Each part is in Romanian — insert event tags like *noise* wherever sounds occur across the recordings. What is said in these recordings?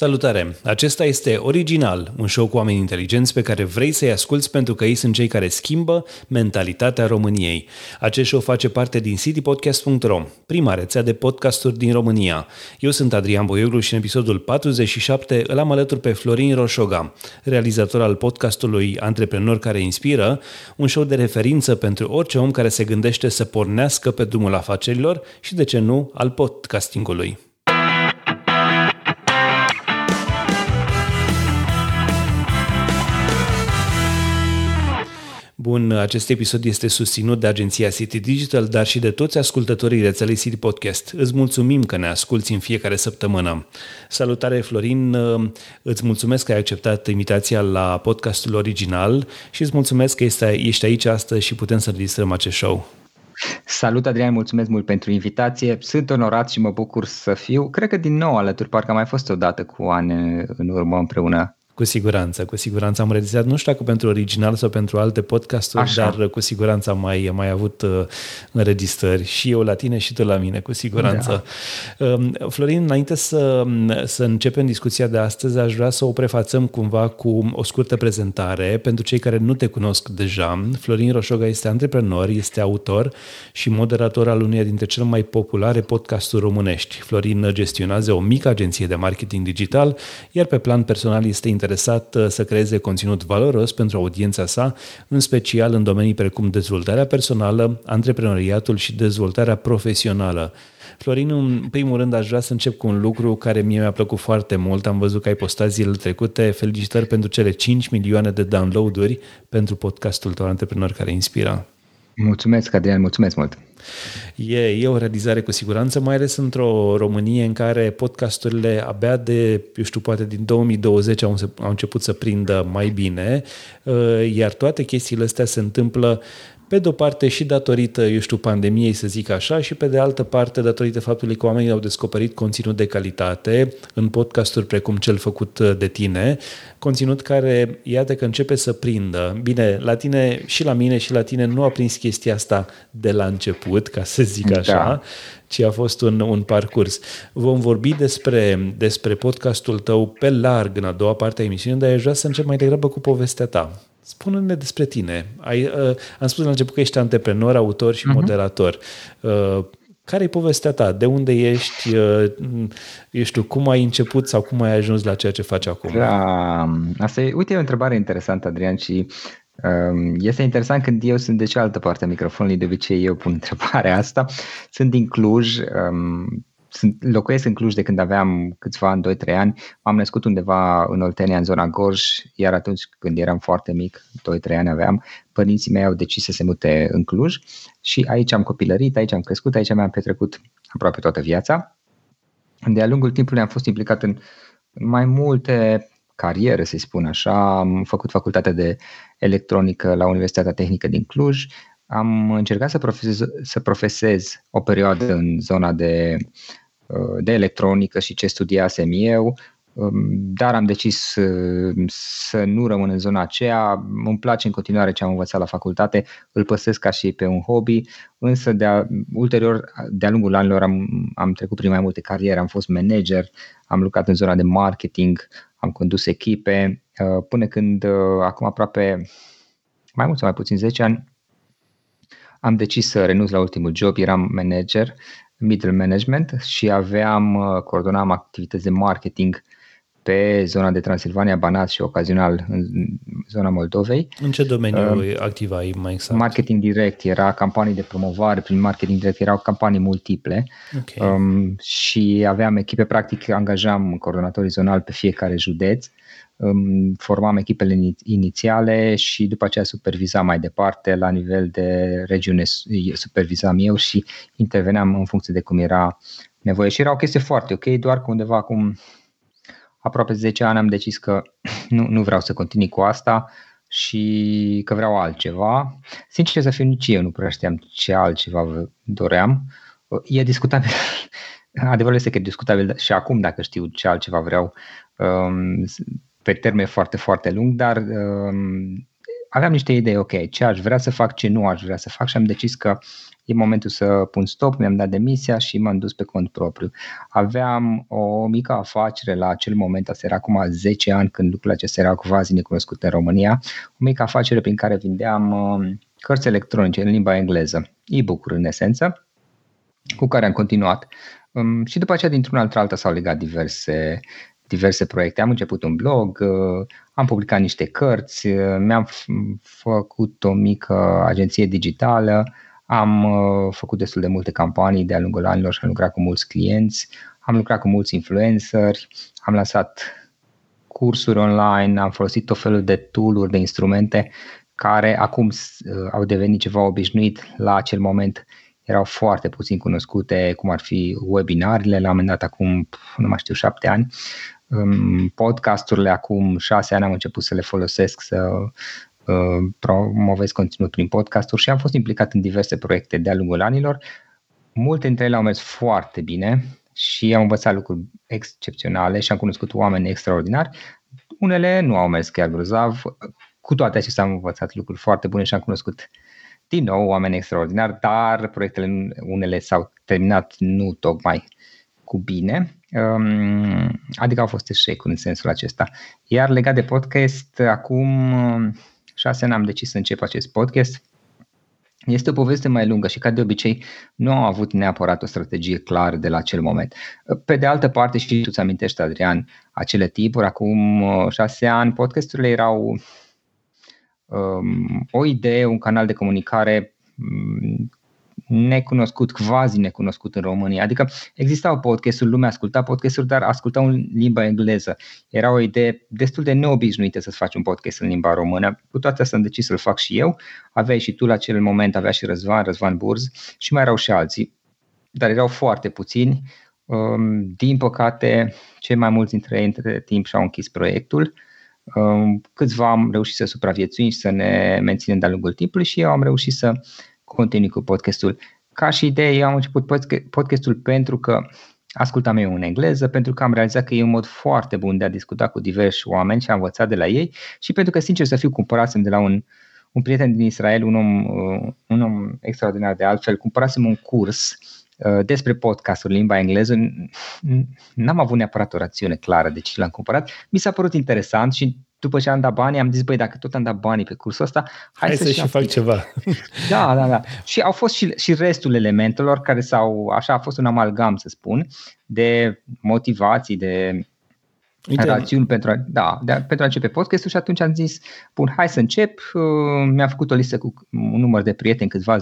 Salutare! Acesta este Original, un show cu oameni inteligenți pe care vrei să-i asculți pentru că ei sunt cei care schimbă mentalitatea României. Acest show face parte din citypodcast.ro, prima rețea de podcasturi din România. Eu sunt Adrian Boioglu și în episodul 47 îl am alături pe Florin Roșoga, realizator al podcastului Antreprenor care inspiră, un show de referință pentru orice om care se gândește să pornească pe drumul afacerilor și, de ce nu, al podcastingului. Bun, acest episod este susținut de agenția City Digital, dar și de toți ascultătorii rețelei City Podcast. Îți mulțumim că ne asculti în fiecare săptămână. Salutare, Florin! Îți mulțumesc că ai acceptat invitația la podcastul original și îți mulțumesc că ești aici astăzi și putem să registrăm acest show. Salut, Adrian, mulțumesc mult pentru invitație. Sunt onorat și mă bucur să fiu, cred că din nou alături, parcă am mai fost odată cu ani în urmă împreună cu siguranță, cu siguranță am realizat, nu știu dacă pentru original sau pentru alte podcasturi, Așa. dar cu siguranță am mai, mai avut uh, înregistrări și eu la tine și tu la mine, cu siguranță. Da. Uh, Florin, înainte să, să începem discuția de astăzi, aș vrea să o prefațăm cumva cu o scurtă prezentare pentru cei care nu te cunosc deja. Florin Roșoga este antreprenor, este autor și moderator al uneia dintre cele mai populare podcasturi românești. Florin gestionează o mică agenție de marketing digital, iar pe plan personal este interesat interesat uh, să creeze conținut valoros pentru audiența sa, în special în domenii precum dezvoltarea personală, antreprenoriatul și dezvoltarea profesională. Florin, în primul rând aș vrea să încep cu un lucru care mie mi-a plăcut foarte mult. Am văzut că ai postat zilele trecute. Felicitări pentru cele 5 milioane de downloaduri pentru podcastul tău Antreprenor care inspira. Mulțumesc, Adrian, mulțumesc mult! E, e o realizare cu siguranță, mai ales într-o Românie în care podcasturile abia de, eu știu, poate din 2020 au, au început să prindă mai bine, uh, iar toate chestiile astea se întâmplă pe de-o parte și datorită, eu știu, pandemiei, să zic așa, și pe de altă parte datorită faptului că oamenii au descoperit conținut de calitate în podcasturi precum cel făcut de tine, conținut care, iată că începe să prindă. Bine, la tine și la mine și la tine nu a prins chestia asta de la început, ca să zic așa, da ci a fost un, un parcurs. Vom vorbi despre, despre podcastul tău pe larg în a doua parte a emisiunii, dar aș vrea să încep mai degrabă cu povestea ta. Spune-ne despre tine. Ai, uh, am spus la început că ești antreprenor, autor și uh-huh. moderator. Uh, care e povestea ta? De unde ești? Uh, eu știu, cum ai început sau cum ai ajuns la ceea ce faci acum? Da, asta e, uite, e o întrebare interesantă, Adrian, și um, este interesant când eu sunt de cealaltă parte a microfonului, de obicei eu pun *laughs* întrebarea asta. Sunt din Cluj, um, sunt, locuiesc în Cluj de când aveam câțiva ani, 2-3 ani. M-am născut undeva în Oltenia, în zona Gorj, iar atunci când eram foarte mic, 2-3 ani aveam, părinții mei au decis să se mute în Cluj și aici am copilărit, aici am crescut, aici mi-am petrecut aproape toată viața. De-a lungul timpului am fost implicat în mai multe cariere, să spun așa. Am făcut facultatea de electronică la Universitatea Tehnică din Cluj, am încercat să profesez, să profesez o perioadă în zona de Uh, de electronică și ce studiasem eu, um, dar am decis uh, să nu rămân în zona aceea. Îmi place în continuare ce am învățat la facultate, îl păstresc ca și pe un hobby, însă de-a, ulterior, de-a lungul anilor am, am trecut prin mai multe cariere, am fost manager, am lucrat în zona de marketing, am condus echipe, uh, până când acum aproape mai mult sau mai puțin 10 ani am decis să renunț la ultimul job, eram manager middle management și aveam, uh, coordonam activități de marketing pe zona de Transilvania, Banat și ocazional în zona Moldovei. În ce domeniu uh, activai mai exact? Marketing direct, era campanii de promovare, prin marketing direct erau campanii multiple okay. um, și aveam echipe, practic angajam coordonatorii zonal pe fiecare județ formam echipele inițiale și după aceea supervizam mai departe la nivel de regiune, supervizam eu și interveneam în funcție de cum era nevoie. Și era o chestie foarte ok, doar că undeva acum aproape 10 ani am decis că *clears throat* nu, nu vreau să continui cu asta și că vreau altceva. Sincer să fiu, nici eu nu prea știam ce altceva doream. E discutabil, *laughs* adevărul este că e discutabil și acum dacă știu ce altceva vreau pe termen foarte, foarte lung, dar um, aveam niște idei, ok, ce aș vrea să fac, ce nu aș vrea să fac și am decis că e momentul să pun stop, mi-am dat demisia și m-am dus pe cont propriu. Aveam o mică afacere la acel moment, asta era acum 10 ani când lucrurile acestea erau quasi necunoscute în România, o mică afacere prin care vindeam uh, cărți electronice în limba engleză, e-book-uri în esență, cu care am continuat. Um, și după aceea, dintr-un alt alta s-au legat diverse, diverse proiecte. Am început un blog, uh, am publicat niște cărți, uh, mi-am făcut o mică agenție digitală, am uh, făcut destul de multe campanii de-a lungul anilor și am lucrat cu mulți clienți, am lucrat cu mulți influenceri, am lansat cursuri online, am folosit tot felul de tool-uri, de instrumente care acum au devenit ceva obișnuit la acel moment erau foarte puțin cunoscute, cum ar fi webinarele, la un moment dat acum, nu mai știu, șapte ani. Podcasturile acum șase ani am început să le folosesc, să uh, promovez conținut prin podcasturi și am fost implicat în diverse proiecte de-a lungul anilor. Multe dintre ele au mers foarte bine și am învățat lucruri excepționale și am cunoscut oameni extraordinari. Unele nu au mers chiar grozav, cu toate acestea am învățat lucruri foarte bune și am cunoscut din nou oameni extraordinari, dar proiectele unele s-au terminat nu tocmai cu bine, um, adică au fost eșecuri în sensul acesta. Iar legat de podcast, acum um, șase ani am decis să încep acest podcast. Este o poveste mai lungă și ca de obicei nu am avut neapărat o strategie clară de la acel moment. Pe de altă parte și tu ți amintești, Adrian, acele tipuri, acum uh, șase ani, podcasturile erau um, o idee, un canal de comunicare um, necunoscut, quasi necunoscut în România. Adică existau podcasturi, lumea asculta podcasturi, dar ascultau în limba engleză. Era o idee destul de neobișnuită să-ți faci un podcast în limba română. Cu toate astea am decis să-l fac și eu. Aveai și tu la acel moment, avea și Răzvan, Răzvan Burz și mai erau și alții. Dar erau foarte puțini. Um, din păcate, cei mai mulți dintre ei între timp și-au închis proiectul câțiva am reușit să supraviețuim și să ne menținem de-a lungul timpului și eu am reușit să continui cu podcastul. Ca și idee, eu am început podcastul pentru că ascultam eu în engleză, pentru că am realizat că e un mod foarte bun de a discuta cu diversi oameni și am învățat de la ei și pentru că, sincer să fiu, cumpărasem de la un, un prieten din Israel, un om, un om extraordinar de altfel, cumpărasem un curs uh, despre podcasturi limba engleză, n-am avut neapărat o rațiune clară de ce l-am cumpărat. Mi s-a părut interesant și după ce am dat banii, am zis, băi, dacă tot am dat banii pe cursul ăsta, hai, hai să, să și fac ceva. *laughs* Da, da, da. Și au fost și, și restul elementelor care s-au, așa, a fost un amalgam, să spun, de motivații, de Uite. rațiuni pentru a, da, de, pentru a începe podcastul și atunci am zis, bun, hai să încep. Uh, mi-am făcut o listă cu un număr de prieteni, câțiva 10-20.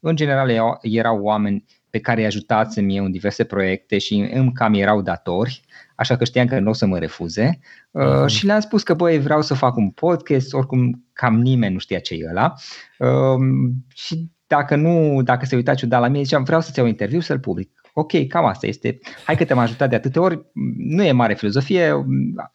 În general erau oameni pe care îi ajutasem eu în diverse proiecte și îmi cam erau datori, așa că știam că nu o să mă refuze. Uh-huh. Și le-am spus că, băi, vreau să fac un podcast, oricum cam nimeni nu știa ce e ăla. Uh, și dacă nu, dacă se uita ciudat la mine, ziceam, vreau să-ți iau interviu să-l public ok, cam asta este. Hai că te-am ajutat de atâtea ori, nu e mare filozofie,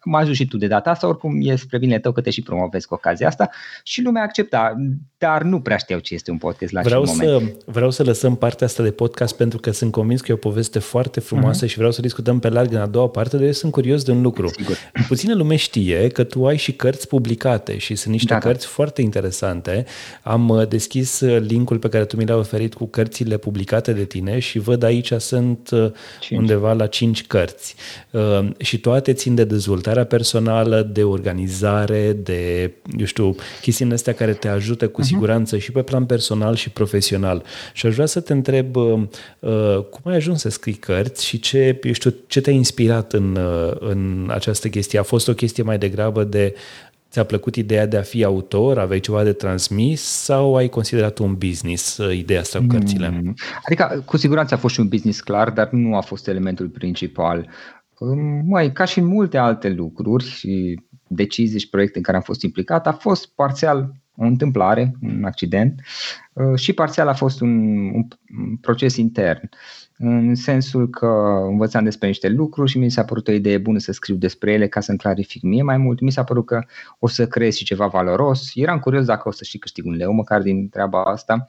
mă ajut și tu de data asta, oricum e spre bine tău că te și promovezi cu ocazia asta și lumea accepta, dar nu prea știau ce este un podcast la vreau acel să, moment. Vreau să lăsăm partea asta de podcast pentru că sunt convins că e o poveste foarte frumoasă uh-huh. și vreau să discutăm pe larg în a doua parte, dar eu sunt curios de un lucru. Sigur. Puține lume știe că tu ai și cărți publicate și sunt niște da, da. cărți da. foarte interesante. Am uh, deschis uh, linkul pe care tu mi l-ai oferit cu cărțile publicate de tine și văd aici sunt uh, cinci. undeva la cinci cărți. Și toate țin de dezvoltarea personală, de organizare, de, eu știu, chestiile astea care te ajută cu uh-huh. Siguranță și pe plan personal și profesional. Și aș vrea să te întreb uh, cum ai ajuns să scrii cărți și ce, eu știu, ce te-a inspirat în, uh, în această chestie? A fost o chestie mai degrabă de Ți-a plăcut ideea de a fi autor? Aveai ceva de transmis sau ai considerat un business uh, ideea asta cu cărțile? Mm. Adică, cu siguranță a fost și un business clar, dar nu a fost elementul principal. Um, mai, ca și în multe alte lucruri și decizii și proiecte în care am fost implicat, a fost parțial o întâmplare, un accident uh, și parțial a fost un, un proces intern în sensul că învățam despre niște lucruri și mi s-a părut o idee bună să scriu despre ele ca să-mi clarific mie mai mult. Mi s-a părut că o să creez și ceva valoros. Eram curios dacă o să și câștig un leu, măcar din treaba asta.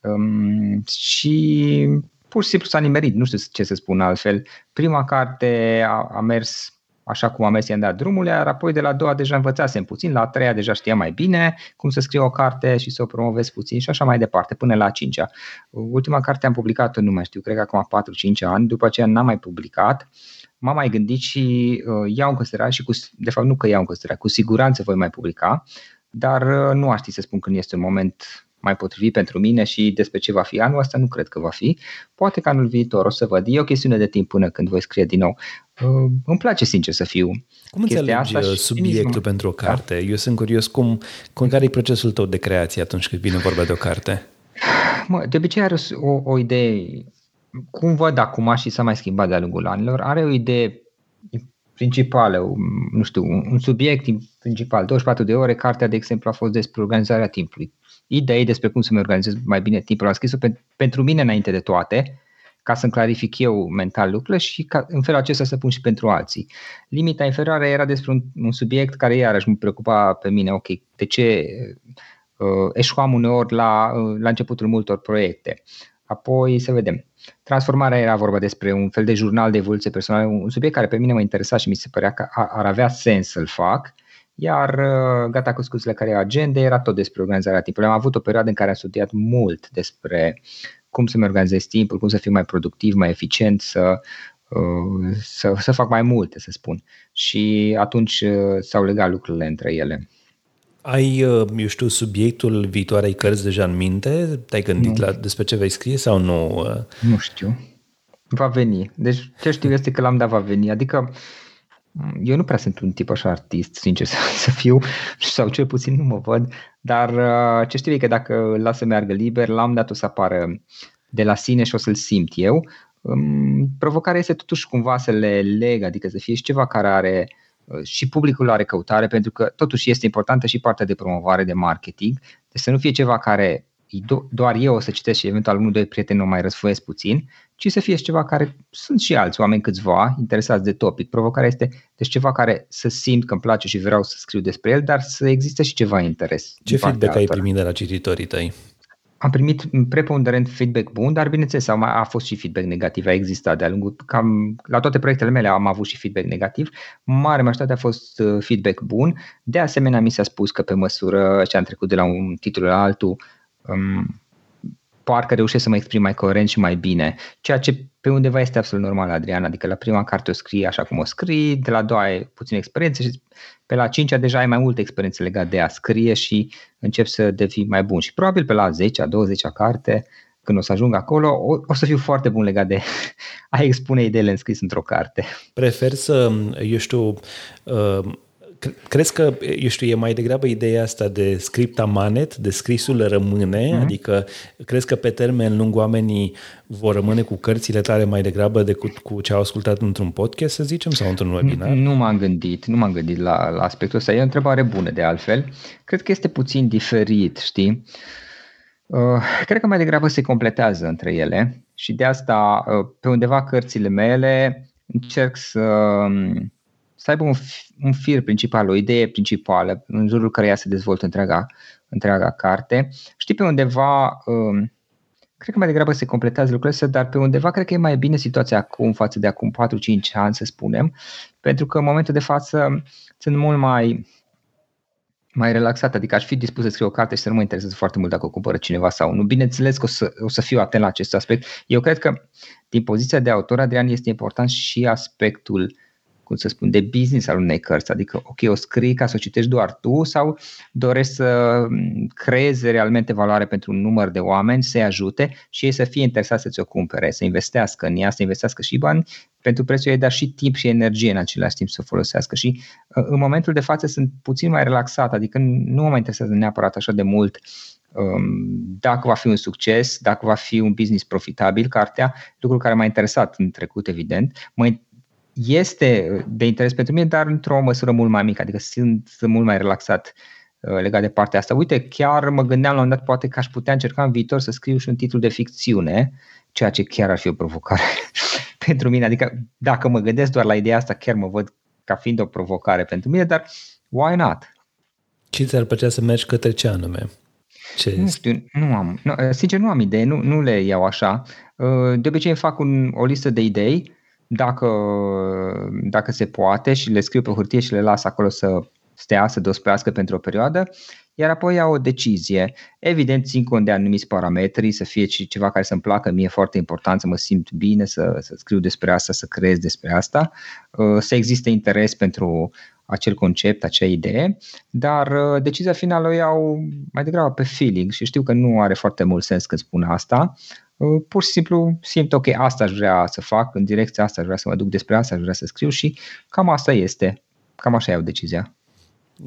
Um, și pur și simplu s-a nimerit, nu știu ce să spun altfel. Prima carte a, a mers așa cum am mers i-am dat drumul, iar apoi de la a doua deja învățasem puțin, la a treia deja știa mai bine cum să scriu o carte și să o promovez puțin și așa mai departe, până la a cincea. Ultima carte am publicat-o, nu mai știu, cred că acum 4-5 ani, după aceea n-am mai publicat, m-am mai gândit și uh, iau în considerare și cu, de fapt nu că iau în considerare, cu siguranță voi mai publica, dar uh, nu aș ști să spun când este un moment mai potrivit pentru mine și despre ce va fi anul ăsta, nu cred că va fi. Poate că anul viitor o să văd. E o chestiune de timp până când voi scrie din nou. Uh, îmi place sincer să fiu. Cum înțelegi asta uh, subiectul și... pentru o carte? Da? Eu sunt curios cum, cum care e procesul tău de creație atunci când vine vorba de o carte? Mă, de obicei are o, o idee, cum văd acum și s-a mai schimbat de-a lungul anilor, are o idee principală, nu știu, un subiect principal, 24 de ore, cartea, de exemplu, a fost despre organizarea timpului idei despre cum să-mi organizez mai bine timpul. Am scris-o pe, pentru mine înainte de toate, ca să-mi clarific eu mental lucrurile și ca, în felul acesta să pun și pentru alții. Limita inferioară era despre un, un subiect care iarăși mă preocupa pe mine, ok, de ce uh, eșuam uneori la, uh, la începutul multor proiecte. Apoi să vedem. Transformarea era vorba despre un fel de jurnal de evoluție personală, un subiect care pe mine mă interesa și mi se părea că ar avea sens să-l fac iar uh, Gata cu scuzele care e agende era tot despre organizarea timpului. Am avut o perioadă în care am studiat mult despre cum să-mi organizez timpul, cum să fiu mai productiv, mai eficient, să, uh, să, să fac mai multe, să spun. Și atunci uh, s-au legat lucrurile între ele. Ai, eu știu, subiectul viitoarei cărți deja în minte? Te-ai gândit nu. la despre ce vei scrie sau nu? Nu știu. Va veni. Deci ce știu este că l-am dat va veni. Adică uh, eu nu prea sunt un tip așa artist, sincer *laughs* să, să fiu, sau cel puțin nu mă văd, dar uh, ce știu e că dacă îl las să meargă liber, l-am dat o să apară de la sine și o să-l simt eu. Um, provocarea este totuși cumva să le leg, adică să fie și ceva care are uh, și publicul are căutare, pentru că totuși este importantă și partea de promovare, de marketing, deci să nu fie ceva care doar eu o să citesc și eventual unul, doi prieteni o mai răsfoiesc puțin, ci să fie ceva care sunt și alți oameni câțiva interesați de topic. Provocarea este deci ceva care să simt că îmi place și vreau să scriu despre el, dar să existe și ceva interes. Ce feedback ai primit de la cititorii tăi? Am primit preponderent feedback bun, dar bineînțeles a fost și feedback negativ, a existat de-a lungul, cam la toate proiectele mele am avut și feedback negativ, mare majoritate a fost uh, feedback bun, de asemenea mi s-a spus că pe măsură ce am trecut de la un titlu la altul, um, parcă reușesc să mă exprim mai coerent și mai bine, ceea ce pe undeva este absolut normal, Adrian, adică la prima carte o scrii așa cum o scrii, de la a doua ai puține experiențe și pe la a cincea deja ai mai multe experiențe legate de a scrie și începi să devii mai bun. Și probabil pe la a 10 a 20 a carte, când o să ajung acolo, o, o să fiu foarte bun legat de *laughs* a expune ideile înscris într-o carte. Prefer să, eu știu, uh, Crezi că, eu știu, e mai degrabă ideea asta de script amanet, de scrisul rămâne, mm-hmm. adică crezi că pe termen lung oamenii vor rămâne cu cărțile tale mai degrabă decât cu ce au ascultat într-un podcast, să zicem, sau într-un webinar? Nu m-am gândit, nu m-am gândit la, la aspectul ăsta. E o întrebare bună de altfel. Cred că este puțin diferit, știi? Uh, cred că mai degrabă se completează între ele și de asta uh, pe undeva cărțile mele încerc să um, să aibă un, un fir principal, o idee principală în jurul căreia se dezvoltă întreaga, întreaga carte. Știi, pe undeva, um, cred că mai degrabă se completează lucrurile astea, dar pe undeva cred că e mai bine situația acum față de acum 4-5 ani, să spunem, pentru că în momentul de față sunt mult mai mai relaxat, adică aș fi dispus să scriu o carte și să nu mă interesează foarte mult dacă o cumpără cineva sau nu. Bineînțeles că o să, o să fiu atent la acest aspect. Eu cred că din poziția de autor, Adrian, este important și aspectul cum să spun, de business al unei cărți. Adică, ok, o scrii ca să o citești doar tu sau dorești să creezi realmente valoare pentru un număr de oameni, să-i ajute și ei să fie interesați să ți-o cumpere, să investească în ea, să investească și bani pentru prețul ei, dar și timp și energie în același timp să o folosească. Și uh, în momentul de față sunt puțin mai relaxat, adică nu mă mai interesează neapărat așa de mult um, dacă va fi un succes, dacă va fi un business profitabil, cartea, lucru care m-a interesat în trecut, evident. Mă este de interes pentru mine, dar într-o măsură mult mai mică, adică sunt, sunt mult mai relaxat uh, legat de partea asta. Uite, chiar mă gândeam la un dat, poate că aș putea încerca în viitor să scriu și un titlu de ficțiune, ceea ce chiar ar fi o provocare *laughs* pentru mine. Adică dacă mă gândesc doar la ideea asta, chiar mă văd ca fiind o provocare pentru mine, dar why not? Ce ți-ar plăcea să mergi către ce anume? Ce nu știu, nu am. Nu, sincer, nu am idei, nu, nu le iau așa. Uh, de obicei fac un, o listă de idei dacă, dacă se poate, și le scriu pe hârtie și le las acolo să stea, să dospească pentru o perioadă, iar apoi iau o decizie. Evident, țin cont de anumiți parametri, să fie ceva care să-mi placă mie foarte important, să mă simt bine, să, să scriu despre asta, să creez despre asta, uh, să existe interes pentru acel concept, acea idee, dar uh, decizia finală o iau mai degrabă pe feeling și știu că nu are foarte mult sens când spun asta. Uh, pur și simplu simt, ok, asta aș vrea să fac, în direcția asta aș vrea să mă duc despre asta, aș vrea să scriu și cam asta este. Cam așa iau decizia.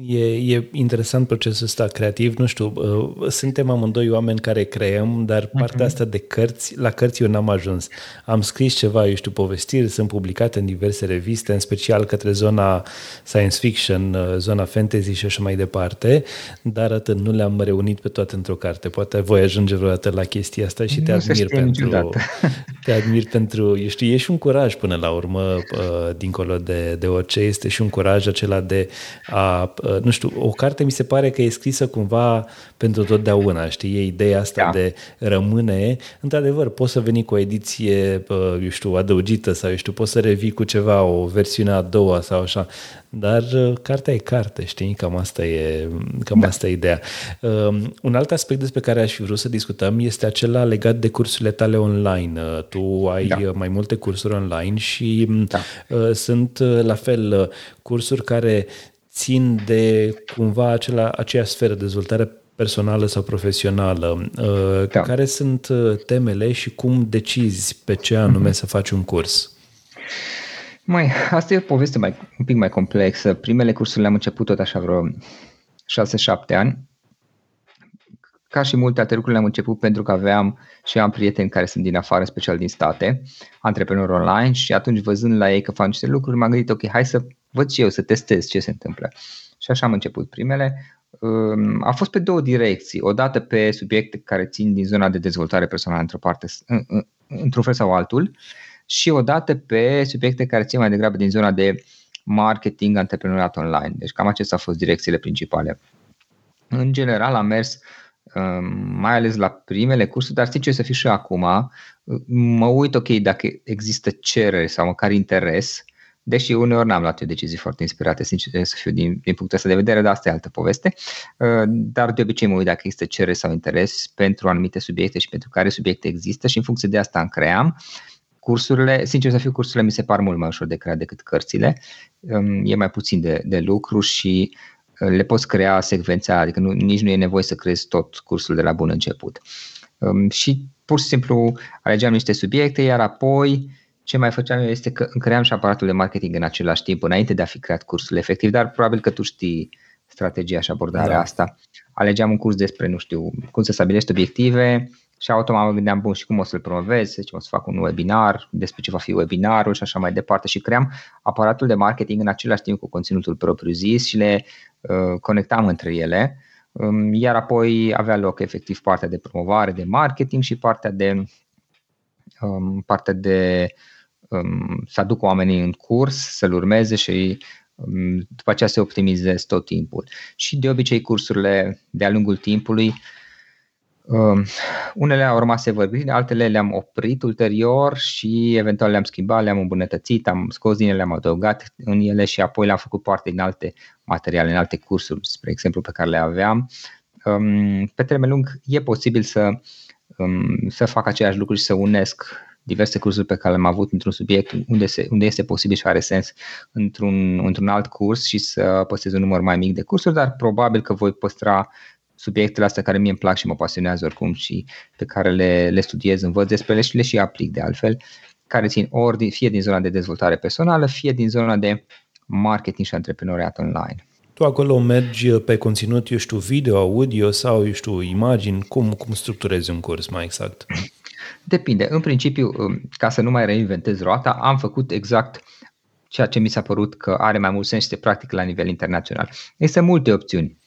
E, e interesant procesul ăsta creativ, nu știu, uh, suntem amândoi oameni care creăm, dar partea uh-huh. asta de cărți, la cărți eu n-am ajuns. Am scris ceva, eu știu, povestiri, sunt publicate în diverse reviste, în special către zona science fiction, uh, zona fantasy și așa mai departe, dar atât, nu le-am reunit pe toate într-o carte. Poate voi ajunge vreodată la chestia asta și te admir pentru... *laughs* Te admir pentru, eu știu, e și un curaj până la urmă, uh, dincolo de, de orice, este și un curaj acela de a Uh, nu știu, o carte mi se pare că e scrisă cumva pentru totdeauna, știi, e ideea asta da. de rămâne. Într-adevăr, poți să veni cu o ediție, uh, eu știu, adăugită sau, eu știu, poți să revii cu ceva, o versiune a doua sau așa, dar uh, cartea e carte, știi, cam asta e, cam da. asta e ideea. Un alt aspect despre care aș fi vrut să discutăm este acela legat de cursurile tale online. Tu ai da. mai multe cursuri online și da. sunt la fel cursuri care țin de cumva acela, aceea sferă de dezvoltare personală sau profesională. Uh, da. Care sunt uh, temele și cum decizi pe ce anume mm-hmm. să faci un curs? Mai, asta e o poveste mai, un pic mai complexă. Primele cursuri le-am început tot așa vreo 6-7 ani. Ca și multe alte lucruri le-am început pentru că aveam și am prieteni care sunt din afară, special din state, antreprenori online și atunci văzând la ei că fac niște lucruri, m-am gândit, ok, hai să văd și eu, să testez ce se întâmplă. Și așa am început primele. A fost pe două direcții. Odată pe subiecte care țin din zona de dezvoltare personală într-o parte, într-un fel sau altul, și odată pe subiecte care țin mai degrabă din zona de marketing, antreprenoriat online. Deci cam acestea au fost direcțiile principale. În general am mers mai ales la primele cursuri, dar ce să fiu și acum, mă uit, ok, dacă există cerere sau măcar interes, deși uneori n-am luat eu decizii foarte inspirate, sincer să fiu din, din punctul ăsta de vedere, dar asta e altă poveste, uh, dar de obicei mă uit dacă există cerere sau interes pentru anumite subiecte și pentru care subiecte există și în funcție de asta îmi cream. Cursurile, sincer să fiu, cursurile mi se par mult mai ușor de creat decât cărțile, um, e mai puțin de, de lucru și uh, le poți crea secvența, adică nu, nici nu e nevoie să creezi tot cursul de la bun început. Um, și pur și simplu alegeam niște subiecte, iar apoi ce mai făceam eu este că îmi cream și aparatul de marketing în același timp, înainte de a fi creat cursul efectiv, dar probabil că tu știi strategia și abordarea da. asta. Alegeam un curs despre, nu știu, cum să stabilești obiective și automat mă gândeam, bun, și cum o să-l promovez, ce o să fac un webinar, despre ce va fi webinarul și așa mai departe și cream aparatul de marketing în același timp cu conținutul propriu zis și le uh, conectam între ele, um, iar apoi avea loc efectiv partea de promovare, de marketing și partea de um, partea de um, să aduc oamenii în curs, să-l urmeze și um, după aceea se optimizez tot timpul. Și de obicei cursurile de-a lungul timpului Um, unele au rămas evergreen, altele le-am oprit ulterior și eventual le-am schimbat, le-am îmbunătățit, am scos din ele, le-am adăugat în ele și apoi le-am făcut parte din alte materiale, în alte cursuri, spre exemplu, pe care le aveam. Um, pe termen lung e posibil să, um, să fac aceleași lucruri și să unesc diverse cursuri pe care le-am avut într-un subiect unde, se, unde este posibil și are sens într-un, într-un alt curs și să păstrez un număr mai mic de cursuri, dar probabil că voi păstra subiectele astea care mie îmi plac și mă pasionează oricum și pe care le, le studiez, învăț despre ele și le și aplic de altfel, care țin ori fie din zona de dezvoltare personală, fie din zona de marketing și antreprenoriat online. Tu acolo mergi pe conținut, eu știu, video, audio sau, eu știu, imagini, cum, cum structurezi un curs mai exact? Depinde. În principiu, um, ca să nu mai reinventez roata, am făcut exact ceea ce mi s-a părut că are mai mult sens și se practică la nivel internațional. Există multe opțiuni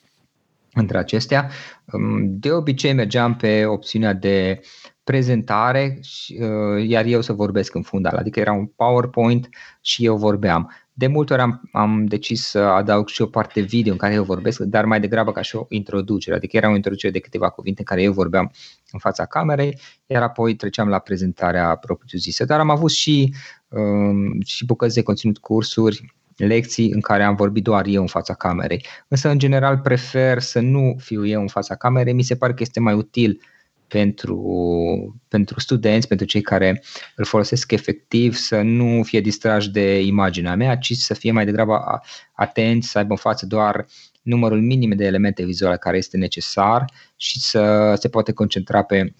între acestea. Um, de obicei mergeam pe opțiunea de prezentare, uh, iar eu să vorbesc în fundal, adică era un PowerPoint și eu vorbeam. De multe ori am, am decis să adaug și o parte video în care eu vorbesc, dar mai degrabă ca și o introducere, adică era o introducere de câteva cuvinte în care eu vorbeam în fața camerei, iar apoi treceam la prezentarea propriu-zisă. Dar am avut și, um, și bucăți de conținut cursuri, lecții în care am vorbit doar eu în fața camerei. Însă, în general, prefer să nu fiu eu în fața camerei. Mi se pare că este mai util pentru, pentru studenți, pentru cei care îl folosesc efectiv, să nu fie distrași de imaginea mea, ci să fie mai degrabă atenți, să aibă în față doar numărul minim de elemente vizuale care este necesar și să se poate concentra pe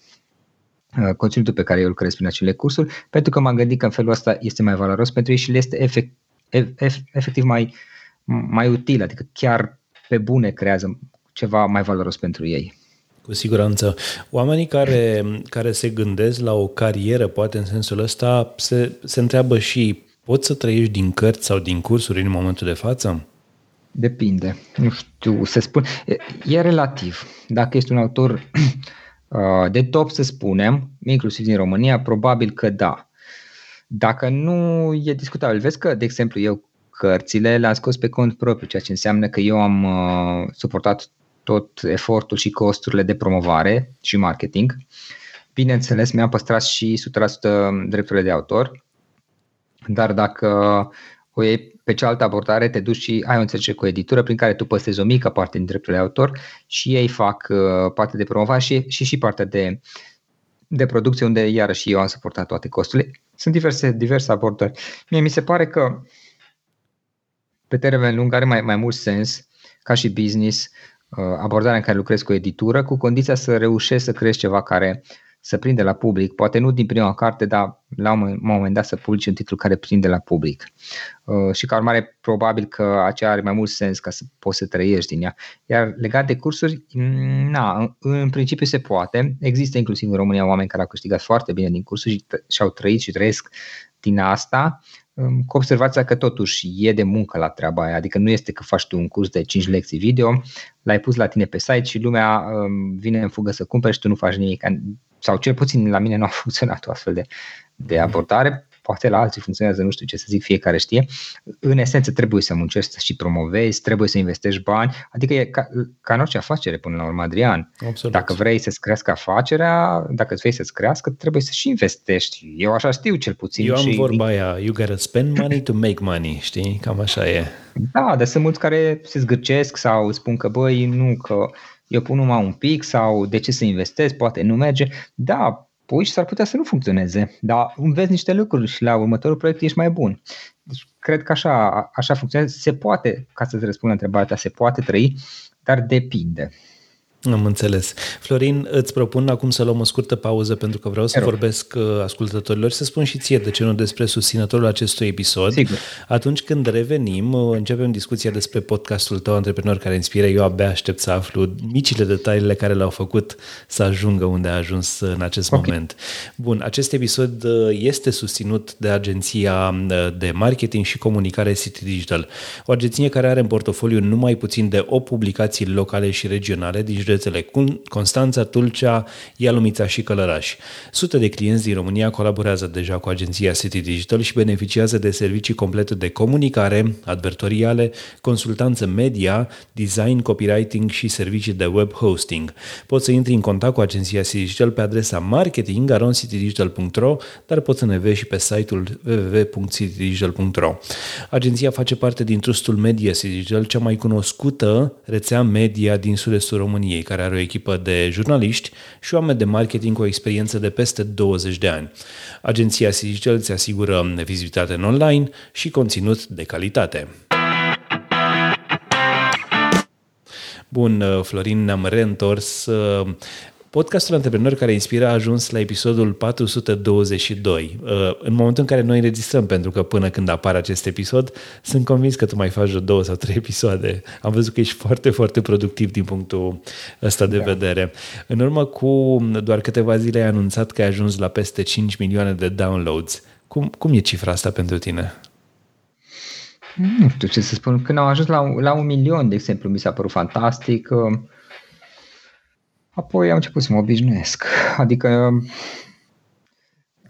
uh, conținutul pe care eu îl cresc prin acele cursuri, pentru că m-am gândit că în felul ăsta este mai valoros pentru ei și le este efect, efectiv mai, mai util, adică chiar pe bune creează ceva mai valoros pentru ei. Cu siguranță. Oamenii care, care se gândesc la o carieră, poate în sensul ăsta, se, se întreabă și poți să trăiești din cărți sau din cursuri în momentul de față? Depinde. Nu știu, se spune. E, e relativ. Dacă ești un autor *clears throat* uh, de top, să spunem, inclusiv din România, probabil că da. Dacă nu, e discutabil. Vezi că, de exemplu, eu cărțile le-am scos pe cont propriu, ceea ce înseamnă că eu am uh, suportat tot efortul și costurile de promovare și marketing. Bineînțeles, mi-am păstrat și 100% drepturile de autor, dar dacă o iei pe cealaltă abordare, te duci și ai o înțelegere cu editură prin care tu păstrezi o mică parte din drepturile de autor și ei fac uh, parte de promovare și, și, și partea de, de producție, unde iarăși eu am suportat toate costurile. Sunt diverse, diverse abordări. Mie mi se pare că pe termen lung are mai, mai mult sens ca și business Uh, abordarea în care lucrezi cu editură, cu condiția să reușești să creezi ceva care să prinde la public, poate nu din prima carte, dar la un moment dat să publici un titlu care prinde la public. Uh, și ca urmare, probabil că aceea are mai mult sens ca să poți să trăiești din ea. Iar legat de cursuri, mm, na, în principiu se poate. Există inclusiv în România oameni care au câștigat foarte bine din cursuri și au trăit și trăiesc din asta, cu observația că totuși e de muncă la treaba aia, adică nu este că faci tu un curs de 5 lecții video, l-ai pus la tine pe site și lumea um, vine în fugă să cumpere și tu nu faci nimic. Sau cel puțin la mine nu a *laughs* funcționat o astfel de, de abordare poate la alții funcționează, nu știu ce să zic, fiecare știe. În esență trebuie să muncești și promovezi, trebuie să investești bani, adică e ca, ca în orice afacere până la urmă, Adrian. Absolut. Dacă vrei să-ți crească afacerea, dacă vrei să-ți crească, trebuie să și investești. Eu așa știu cel puțin. Eu am și... vorba aia, you gotta spend money to make money, știi? Cam așa e. Da, dar sunt mulți care se zgârcesc sau spun că băi, nu, că eu pun numai un pic sau de ce să investesc, poate nu merge. Da, pui și s-ar putea să nu funcționeze, dar înveți niște lucruri și la următorul proiect ești mai bun. Deci cred că așa, așa funcționează. Se poate, ca să-ți răspund la întrebarea ta, se poate trăi, dar depinde. Am înțeles. Florin, îți propun acum să luăm o scurtă pauză pentru că vreau să Erau. vorbesc uh, ascultătorilor și să spun și ție de ce nu despre susținătorul acestui episod. Sigur. Atunci când revenim, uh, începem discuția despre podcastul tău Antreprenor care inspiră. Eu abia aștept să aflu micile detaliile care l-au făcut să ajungă unde a ajuns în acest okay. moment. Bun, acest episod uh, este susținut de agenția de marketing și comunicare City Digital, o agenție care are în portofoliu numai puțin de 8 publicații locale și regionale din județele Constanța, Tulcea, Ialumița și Călăraș. Sute de clienți din România colaborează deja cu agenția City Digital și beneficiază de servicii complete de comunicare, advertoriale, consultanță media, design, copywriting și servicii de web hosting. Poți să intri în contact cu agenția City Digital pe adresa marketing.aroncitydigital.ro, dar poți să ne vezi și pe site-ul www.citydigital.ro. Agenția face parte din trustul Media City Digital, cea mai cunoscută rețea media din sud-estul României României, care are o echipă de jurnaliști și oameni de marketing cu o experiență de peste 20 de ani. Agenția Digital îți asigură vizibilitate în online și conținut de calitate. Bun, Florin, ne-am reîntors. Podcastul Antreprenori care inspiră a ajuns la episodul 422. Uh, în momentul în care noi înregistrăm, pentru că până când apare acest episod, sunt convins că tu mai faci două sau trei episoade. Am văzut că ești foarte, foarte productiv din punctul ăsta de da. vedere. În urmă cu doar câteva zile ai anunțat că ai ajuns la peste 5 milioane de downloads. Cum, cum e cifra asta pentru tine? Nu știu ce să spun. Când am ajuns la, la un milion, de exemplu, mi s-a părut fantastic. Uh Apoi am început să mă obișnuiesc. Adică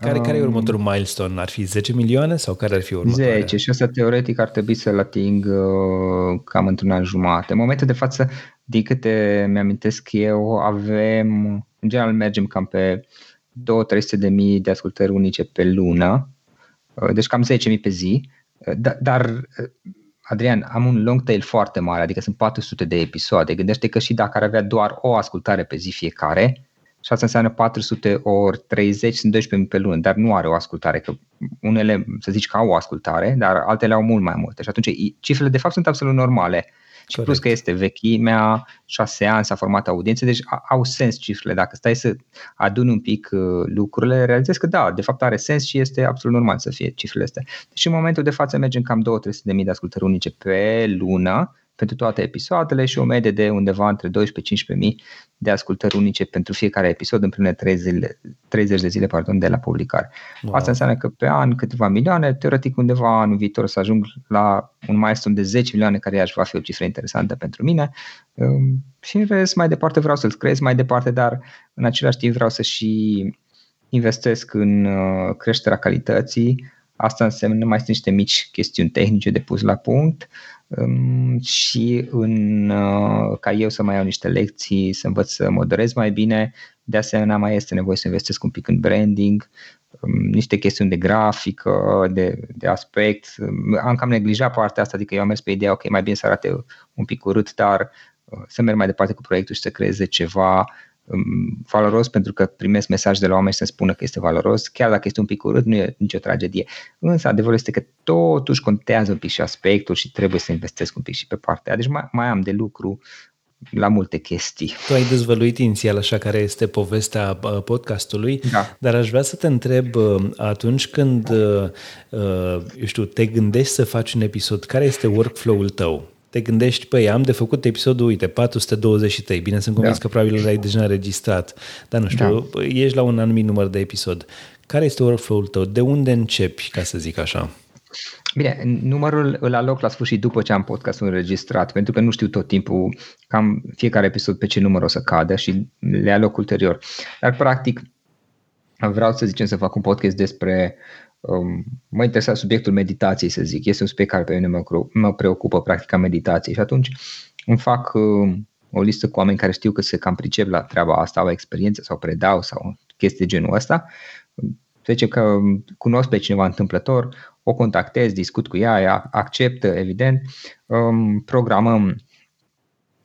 Care, um, care e următorul milestone? Ar fi 10 milioane sau care ar fi următorul? 10 și asta teoretic ar trebui să-l ating uh, cam într-un an jumate. În momentul de față, din câte mi-amintesc eu, avem, în general mergem cam pe 2-300 de mii de ascultări unice pe lună, uh, deci cam 10 mii pe zi, uh, da, dar uh, Adrian, am un long tail foarte mare, adică sunt 400 de episoade. Gândește că și dacă ar avea doar o ascultare pe zi fiecare, și asta înseamnă 400 ori 30, sunt 12.000 pe lună, dar nu are o ascultare, că unele, să zici că au o ascultare, dar altele au mult mai multe. Și atunci cifrele de fapt sunt absolut normale. Și Corect. plus că este vechimea, șase ani s-a format audiențe, deci au sens cifrele. Dacă stai să aduni un pic uh, lucrurile, realizezi că da, de fapt are sens și este absolut normal să fie cifrele astea. Deci în momentul de față mergem cam 2-300 de mii de ascultări unice pe lună, pentru toate episoadele și o medie de undeva între 12-15 mii de ascultări unice pentru fiecare episod în primele 30, 30 de zile pardon, de la publicare. Wow. Asta înseamnă că pe an câteva milioane, teoretic undeva anul viitor să ajung la un milestone de 10 milioane, care aș va fi o cifră interesantă pentru mine. Um, și în rest, mai departe vreau să-l cresc mai departe, dar în același timp vreau să și investesc în uh, creșterea calității. Asta înseamnă mai sunt niște mici chestiuni tehnice de pus la punct și în, uh, ca eu să mai iau niște lecții, să învăț să moderez mai bine. De asemenea, mai este nevoie să investesc un pic în branding, um, niște chestiuni de grafică, de, de aspect. Am cam neglijat partea asta, adică eu am mers pe ideea, ok, mai bine să arate un pic urât, dar uh, să merg mai departe cu proiectul și să creeze ceva valoros pentru că primesc mesaj de la oameni să spună că este valoros, chiar dacă este un pic urât, nu e nicio tragedie. Însă adevărul este că totuși contează un pic și aspectul și trebuie să investesc un pic și pe partea Deci mai, mai am de lucru la multe chestii. Tu ai dezvăluit inițial așa care este povestea podcastului, da. dar aș vrea să te întreb atunci când, eu știu, te gândești să faci un episod, care este workflow-ul tău? Te gândești, păi, am de făcut episodul, uite, 423, bine, sunt convins da. că probabil l-ai deja înregistrat, dar nu știu, da. ești la un anumit număr de episod. Care este workflow-ul tău? De unde începi, ca să zic așa? Bine, numărul îl aloc la sfârșit după ce am podcastul înregistrat, pentru că nu știu tot timpul cam fiecare episod pe ce număr o să cadă și le aloc ulterior. Dar, practic, vreau să zicem să fac un podcast despre um, mă interesa subiectul meditației, să zic. Este un subiect care pe mine mă, mă preocupă practica meditației și atunci îmi fac uh, o listă cu oameni care știu că se cam pricep la treaba asta, au experiențe sau predau sau chestii de genul ăsta. Să zicem că cunosc pe cineva întâmplător, o contactez, discut cu ea, ea acceptă, evident, um, programăm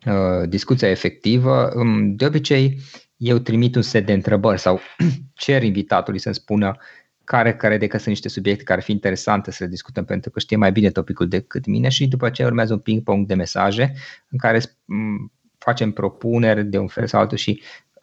uh, discuția efectivă. Um, de obicei, eu trimit un set de întrebări sau *clears throat* cer invitatului să-mi spună care crede că sunt niște subiecte care ar fi interesante să le discutăm pentru că știe mai bine topicul decât mine și după aceea urmează un ping-pong de mesaje în care facem propuneri de un fel sau altul și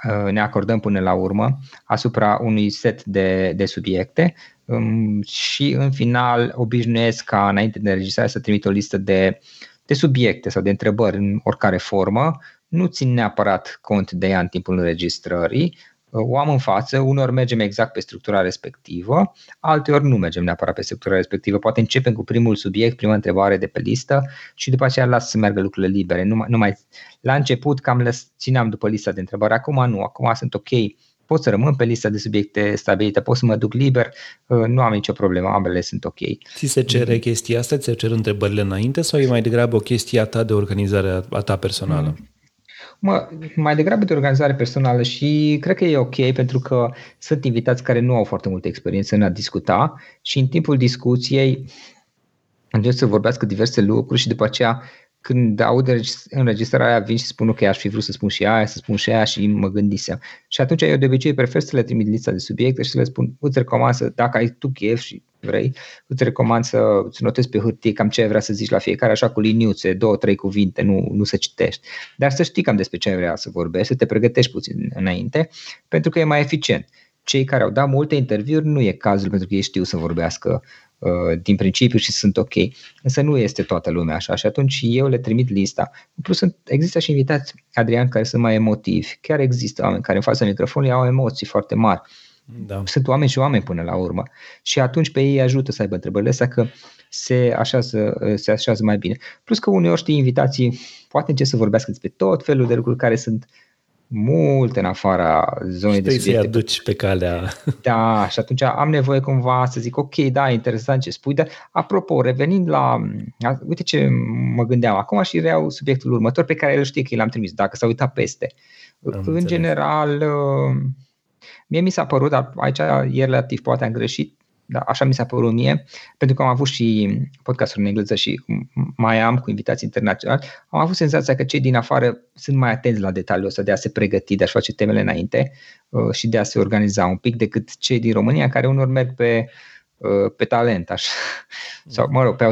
uh, ne acordăm până la urmă asupra unui set de, de subiecte um, și în final obișnuiesc ca înainte de înregistrare să trimit o listă de, de subiecte sau de întrebări în oricare formă. Nu țin neapărat cont de ea în timpul înregistrării, o am în față, unor mergem exact pe structura respectivă, alteori nu mergem neapărat pe structura respectivă. Poate începem cu primul subiect, prima întrebare de pe listă și după aceea las să meargă lucrurile libere. Nu mai, nu mai, la început cam le țineam după lista de întrebări, acum nu, acum sunt ok, pot să rămân pe lista de subiecte stabilite, pot să mă duc liber, uh, nu am nicio problemă, ambele sunt ok. Ți se cere chestia asta, ți se cer întrebările înainte sau e mai degrabă o chestie a ta de organizare a ta personală? Mm. Mă, mai degrabă de organizare personală și cred că e ok pentru că sunt invitați care nu au foarte multă experiență în a discuta și în timpul discuției încerc să vorbească diverse lucruri și după aceea când aud înregistrarea vin și spun ok, aș fi vrut să spun și aia, să spun și aia și mă gândisem. Și atunci eu de obicei prefer să le trimit lista de subiecte și să le spun, îți recomand să, dacă ai tu chef și vrei, îți recomand să îți notezi pe hârtie cam ce ai vrea să zici la fiecare, așa cu liniuțe, două, trei cuvinte, nu, nu să citești. Dar să știi cam despre ce ai vrea să vorbești, să te pregătești puțin înainte, pentru că e mai eficient. Cei care au dat multe interviuri nu e cazul pentru că ei știu să vorbească uh, din principiu și sunt ok. Însă nu este toată lumea așa și atunci eu le trimit lista. În plus sunt, există și invitați, Adrian, care sunt mai emotivi. Chiar există oameni care în fața microfonului au emoții foarte mari da. Sunt oameni și oameni până la urmă. Și atunci pe ei ajută să aibă întrebările astea că se așează, se așează mai bine. Plus că uneori știi invitații poate încep să vorbească despre tot felul de lucruri care sunt mult în afara zonei de subiecte. să-i aduci pe calea. Da, și atunci am nevoie cumva să zic, ok, da, interesant ce spui, dar apropo, revenind la, uite ce mă gândeam acum și reau subiectul următor pe care el știe că l-am trimis, dacă s-a uitat peste. Am în înțeles. general, uh, mie mi s-a părut, dar aici e relativ, poate am greșit, da, așa mi s-a părut mie, pentru că am avut și podcasturi în engleză și mai am cu invitații internaționali, am avut senzația că cei din afară sunt mai atenți la detaliul ăsta de a se pregăti, de a-și face temele înainte uh, și de a se organiza un pic decât cei din România care unor merg pe, uh, pe talent, așa, sau mă rog, pe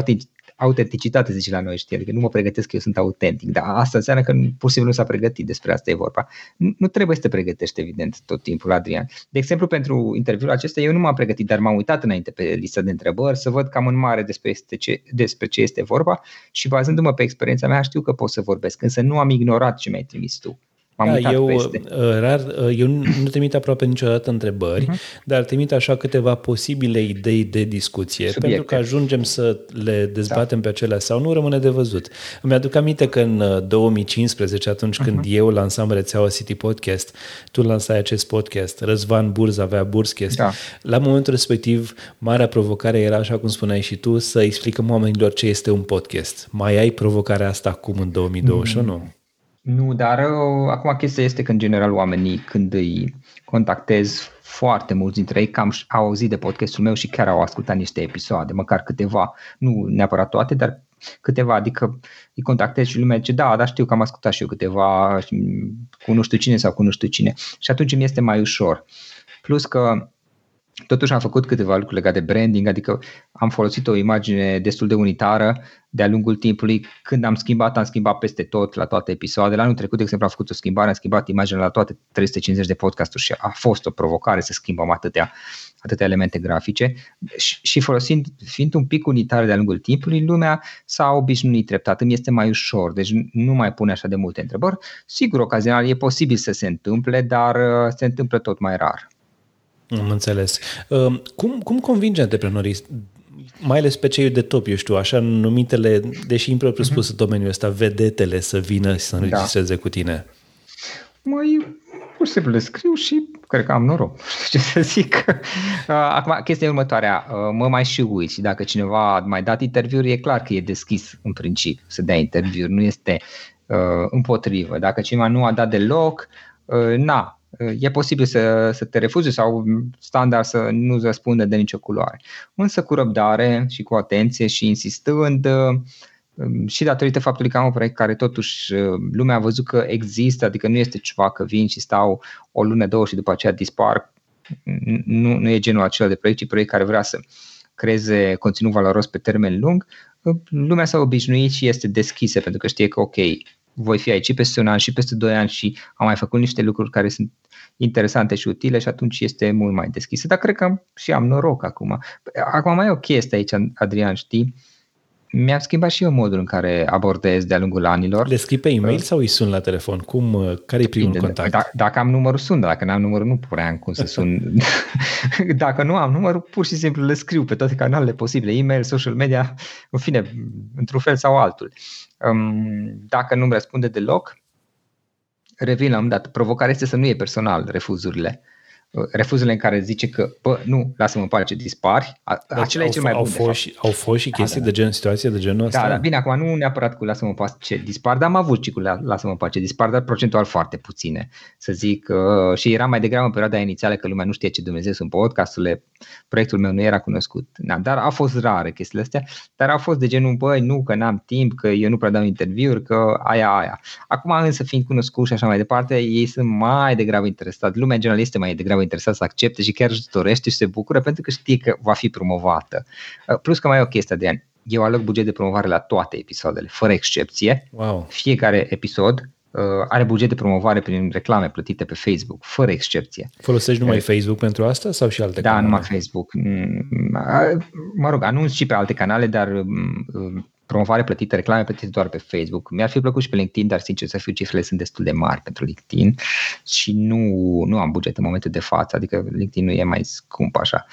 autenticitate, zice la noi, știi, adică nu mă pregătesc că eu sunt autentic, dar asta înseamnă că pur și simplu nu s-a pregătit, despre asta e vorba. Nu, nu trebuie să te pregătești, evident, tot timpul, Adrian. De exemplu, pentru interviul acesta, eu nu m-am pregătit, dar m-am uitat înainte pe lista de întrebări să văd cam în mare despre, este ce, despre ce este vorba și bazându-mă pe experiența mea știu că pot să vorbesc, însă nu am ignorat ce mi-ai trimis tu. M-am da, eu, peste. Uh, rar, uh, eu nu trimit aproape niciodată întrebări, uh-huh. dar trimit așa câteva posibile idei de discuție, Subiecte. pentru că ajungem să le dezbatem da. pe acelea sau nu, rămâne de văzut. Îmi aduc aminte că în 2015, uh, atunci uh-huh. când eu lansam rețeaua City Podcast, tu lansai acest podcast, Răzvan Burz avea Burzcast. Da. La momentul respectiv, marea provocare era, așa cum spuneai și tu, să explicăm oamenilor ce este un podcast. Mai ai provocarea asta acum în 2021? Mm. Nu, dar uh, acum chestia este că în general oamenii când îi contactez foarte mulți dintre ei cam au auzit de podcastul meu și chiar au ascultat niște episoade, măcar câteva, nu neapărat toate, dar câteva, adică îi contactez și lumea zice, da, dar știu că am ascultat și eu câteva cu nu știu cine sau cu nu știu cine. Și atunci mi este mai ușor. Plus că Totuși am făcut câteva lucruri legate de branding, adică am folosit o imagine destul de unitară de-a lungul timpului. Când am schimbat, am schimbat peste tot, la toate episoadele. Anul trecut, de exemplu, am făcut o schimbare, am schimbat imaginea la toate 350 de podcasturi și a fost o provocare să schimbăm atâtea, atâtea elemente grafice. Și, și folosind, fiind un pic unitar de-a lungul timpului, lumea s-a obișnuit treptat, îmi este mai ușor, deci nu mai pune așa de multe întrebări. Sigur, ocazional e posibil să se întâmple, dar uh, se întâmplă tot mai rar. Am înțeles. Ehm, cum, cum convinge antreprenorii, mai ales pe cei de top, eu știu, așa numitele, deși impropriu spus în domeniul ăsta, vedetele să vină și să da. înregistreze da. cu tine? Mai pur și simplu le scriu și cred că am noroc. *laughs* Ce să zic. *laughs* Acum, chestia următoarea. Mă mai și uit și dacă cineva a mai dat interviuri, e clar că e deschis în principiu să dea interviuri. Nu este uh, împotrivă. Dacă cineva nu a dat deloc, uh, na, e posibil să, să te refuze sau standard să nu-ți răspundă de nicio culoare. Însă cu răbdare și cu atenție și insistând um, și datorită faptului că am un proiect care totuși uh, lumea a văzut că există, adică nu este ceva că vin și stau o lună, două și după aceea dispar, nu, nu e genul acela de proiect, ci proiect care vrea să creeze conținut valoros pe termen lung, uh, lumea s-a obișnuit și este deschisă pentru că știe că ok, voi fi aici peste un an și peste doi ani și am mai făcut niște lucruri care sunt interesante și utile și atunci este mult mai deschisă. Dar cred că și am noroc acum. Acum mai e o chestie aici, Adrian, știi? Mi-am schimbat și eu modul în care abordez de-a lungul anilor. Le scrii pe e-mail sau îi sun la telefon? Cum, uh, care e primul contact? Da, dacă am numărul, sun, dacă nu am numărul, nu prea am cum să sun. *laughs* dacă nu am numărul, pur și simplu le scriu pe toate canalele posibile, e-mail, social media, în fine, într-un fel sau altul. Um, dacă nu-mi răspunde deloc, revin la un dat. Provocarea este să nu e personal refuzurile refuzurile în care zice că, bă, nu, lasă-mă în pace, dispari, deci acela au, e cel mai au bun. Fost, și, au fost și da, chestii da, da. de gen, situație de genul ăsta? Da, da, bine, acum nu neapărat cu lasă-mă în pace, dispar, dar am avut și cu lasă-mă în pace, dispar, dar procentual foarte puține, să zic, uh, și era mai degrabă în perioada inițială că lumea nu știe ce Dumnezeu sunt podcasturile, proiectul meu nu era cunoscut, da, dar a fost rare chestiile astea, dar au fost de genul, băi, nu, că n-am timp, că eu nu prea dau interviuri, că aia, aia. Acum însă fiind cunoscut și așa mai departe, ei sunt mai degrabă interesați, lumea în general este mai degrabă interesată să accepte și chiar își dorește și se bucură pentru că știe că va fi promovată. Uh, plus că mai e o chestie, Adrian. Eu aloc buget de promovare la toate episoadele, fără excepție. Wow. Fiecare episod uh, are buget de promovare prin reclame plătite pe Facebook, fără excepție. Folosești numai uh, Facebook pentru asta sau și alte da, canale? Da, numai Facebook. Mm, mă rog, anunț și pe alte canale, dar mm, promovare plătită, reclame plătite doar pe Facebook. Mi-ar fi plăcut și pe LinkedIn, dar sincer să fiu, cifrele sunt destul de mari pentru LinkedIn și nu, nu am buget în momentul de față, adică LinkedIn nu e mai scump așa.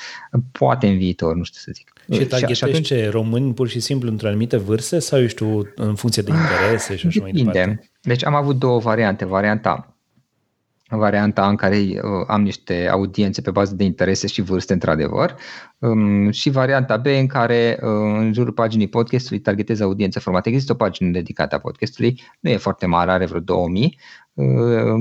Poate în viitor, nu știu să zic. Și targetești atunci... ce, români pur și simplu într-o anumită vârstă sau, eu știu, în funcție de interese și așa mai departe? Deci am avut două variante. Varianta varianta în care uh, am niște audiențe pe bază de interese și vârste, într-adevăr, um, și varianta B în care uh, în jurul paginii podcastului targetez audiențe formate. Există o pagină dedicată a podcastului, nu e foarte mare, are vreo 2000, uh,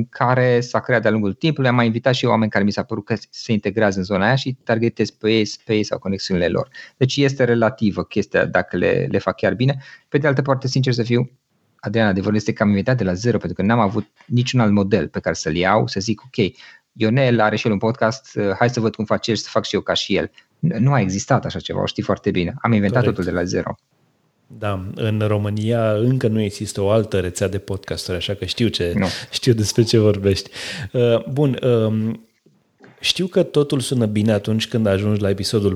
care s-a creat de-a lungul timpului. Am mai invitat și oameni care mi s-a părut că se integrează în zona aia și targetez pe ei, pe ei sau conexiunile lor. Deci este relativă chestia dacă le, le fac chiar bine. Pe de altă parte, sincer să fiu, Adrian, adevărul este că am inventat de la zero pentru că n-am avut niciun alt model pe care să-l iau, să zic, ok, Ionel are și el un podcast, uh, hai să văd cum face el și să fac și eu ca și el. Nu a existat așa ceva, o știi foarte bine. Am inventat Correct. totul de la zero. Da, în România încă nu există o altă rețea de podcasturi, așa că știu, ce, nu. știu despre ce vorbești. Uh, bun, um, știu că totul sună bine atunci când ajungi la episodul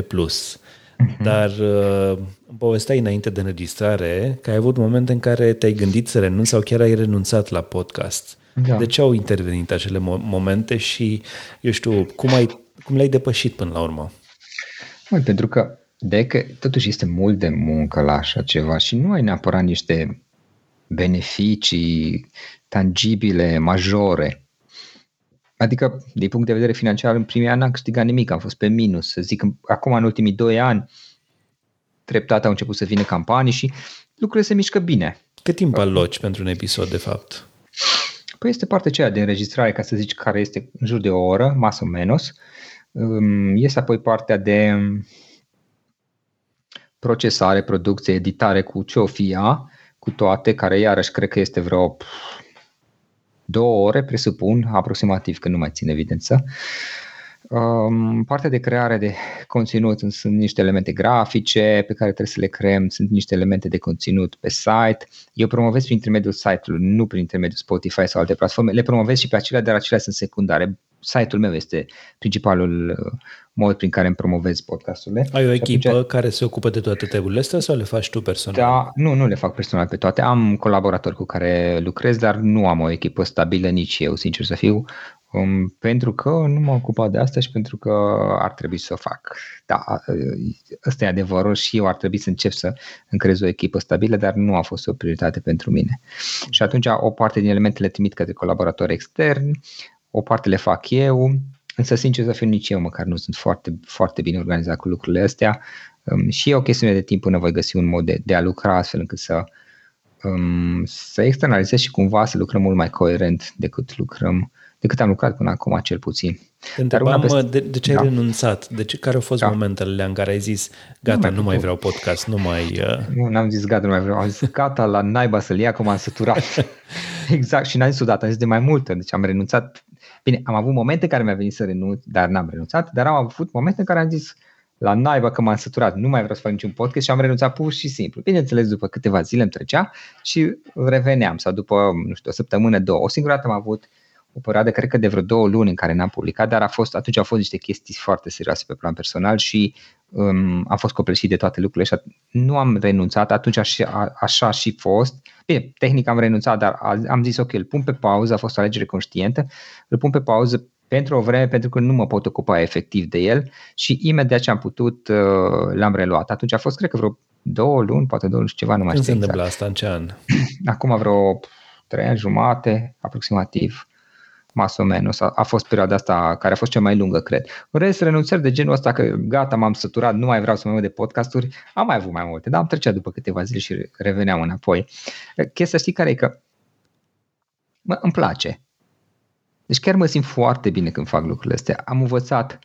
400+. Plus. Uh-huh. Dar uh, povesteai înainte de înregistrare că ai avut momente în care te-ai gândit să renunți sau chiar ai renunțat la podcast. Da. De ce au intervenit acele momente și, eu știu, cum, ai, cum le-ai depășit până la urmă? Măi, pentru că de că totuși este mult de muncă la așa ceva și nu ai neapărat niște beneficii tangibile, majore. Adică, din punct de vedere financiar, în primii ani n-am câștigat nimic, am fost pe minus. Să zic, acum, în ultimii doi ani, treptat au început să vină campanii și lucrurile se mișcă bine. Cât timp aloci pentru un episod, de fapt? Păi este partea aceea de înregistrare, ca să zici, care este în jur de o oră, masă menos. Este apoi partea de procesare, producție, editare cu ce o fi ea, cu toate, care iarăși cred că este vreo două ore, presupun, aproximativ, că nu mai țin evidență. Um, partea de creare de conținut sunt niște elemente grafice pe care trebuie să le creăm, sunt niște elemente de conținut pe site. Eu promovez prin intermediul site-ului, nu prin intermediul Spotify sau alte platforme. Le promovez și pe acelea, dar acelea sunt secundare. Site-ul meu este principalul uh, mod prin care îmi promovez podcasturile. Ai o echipă atunci, care se ocupă de toate treburile astea sau le faci tu personal? Da, nu, nu le fac personal pe toate. Am colaboratori cu care lucrez, dar nu am o echipă stabilă nici eu, sincer să fiu. Um, pentru că nu m-am ocupat de asta și pentru că ar trebui să o fac. Da, ăsta e adevărul și eu ar trebui să încep să încrez o echipă stabilă, dar nu a fost o prioritate pentru mine. Și atunci o parte din elementele trimit către colaboratori externi, o parte le fac eu, însă sincer să fiu nici eu măcar nu sunt foarte, foarte bine organizat cu lucrurile astea um, și e o chestiune de timp până voi găsi un mod de, de a lucra astfel încât să, um, să externalizez și cumva să lucrăm mult mai coerent decât lucrăm decât am lucrat până acum, cel puțin. Te întrebam peste... de, de ce ai da. renunțat? De ce, care au fost da. momentele în care ai zis, gata, nu, nu mai vreau podcast, nu mai... *laughs* Uh... Nu, n-am zis gata, nu mai vreau. Am zis, gata, la naiba să-l ia, cum am săturat. *laughs* exact, și n-am zis odată, am zis de mai multe, deci am renunțat. Bine, am avut momente în care mi-a venit să renunț, dar n-am renunțat, dar am avut momente în care am zis, la naiba că m-am săturat, nu mai vreau să fac niciun podcast și am renunțat pur și simplu. Bineînțeles, după câteva zile îmi trecea și reveneam sau după, nu știu, o săptămână, două. O singură dată am avut o perioadă, cred că de vreo două luni în care n-am publicat, dar a fost, atunci au fost niște chestii foarte serioase pe plan personal și um, am fost copleșit de toate lucrurile și nu am renunțat, atunci așa, așa a și fost. Bine, tehnic am renunțat, dar am zis ok, îl pun pe pauză, a fost o alegere conștientă, îl pun pe pauză pentru o vreme pentru că nu mă pot ocupa efectiv de el și imediat ce am putut uh, l-am reluat. Atunci a fost, cred că vreo două luni, poate două luni și ceva, nu mai știu. Când se exact. asta, în ce an? *clears throat* Acum vreo trei ani jumate, aproximativ mas o menos. A, a fost perioada asta care a fost cea mai lungă, cred. În rest, renunțări de genul ăsta că gata, m-am săturat, nu mai vreau să mă uit de podcasturi, am mai avut mai multe, dar am trecea după câteva zile și reveneam înapoi. Chestia știi care e că mă, îmi place. Deci chiar mă simt foarte bine când fac lucrurile astea. Am învățat.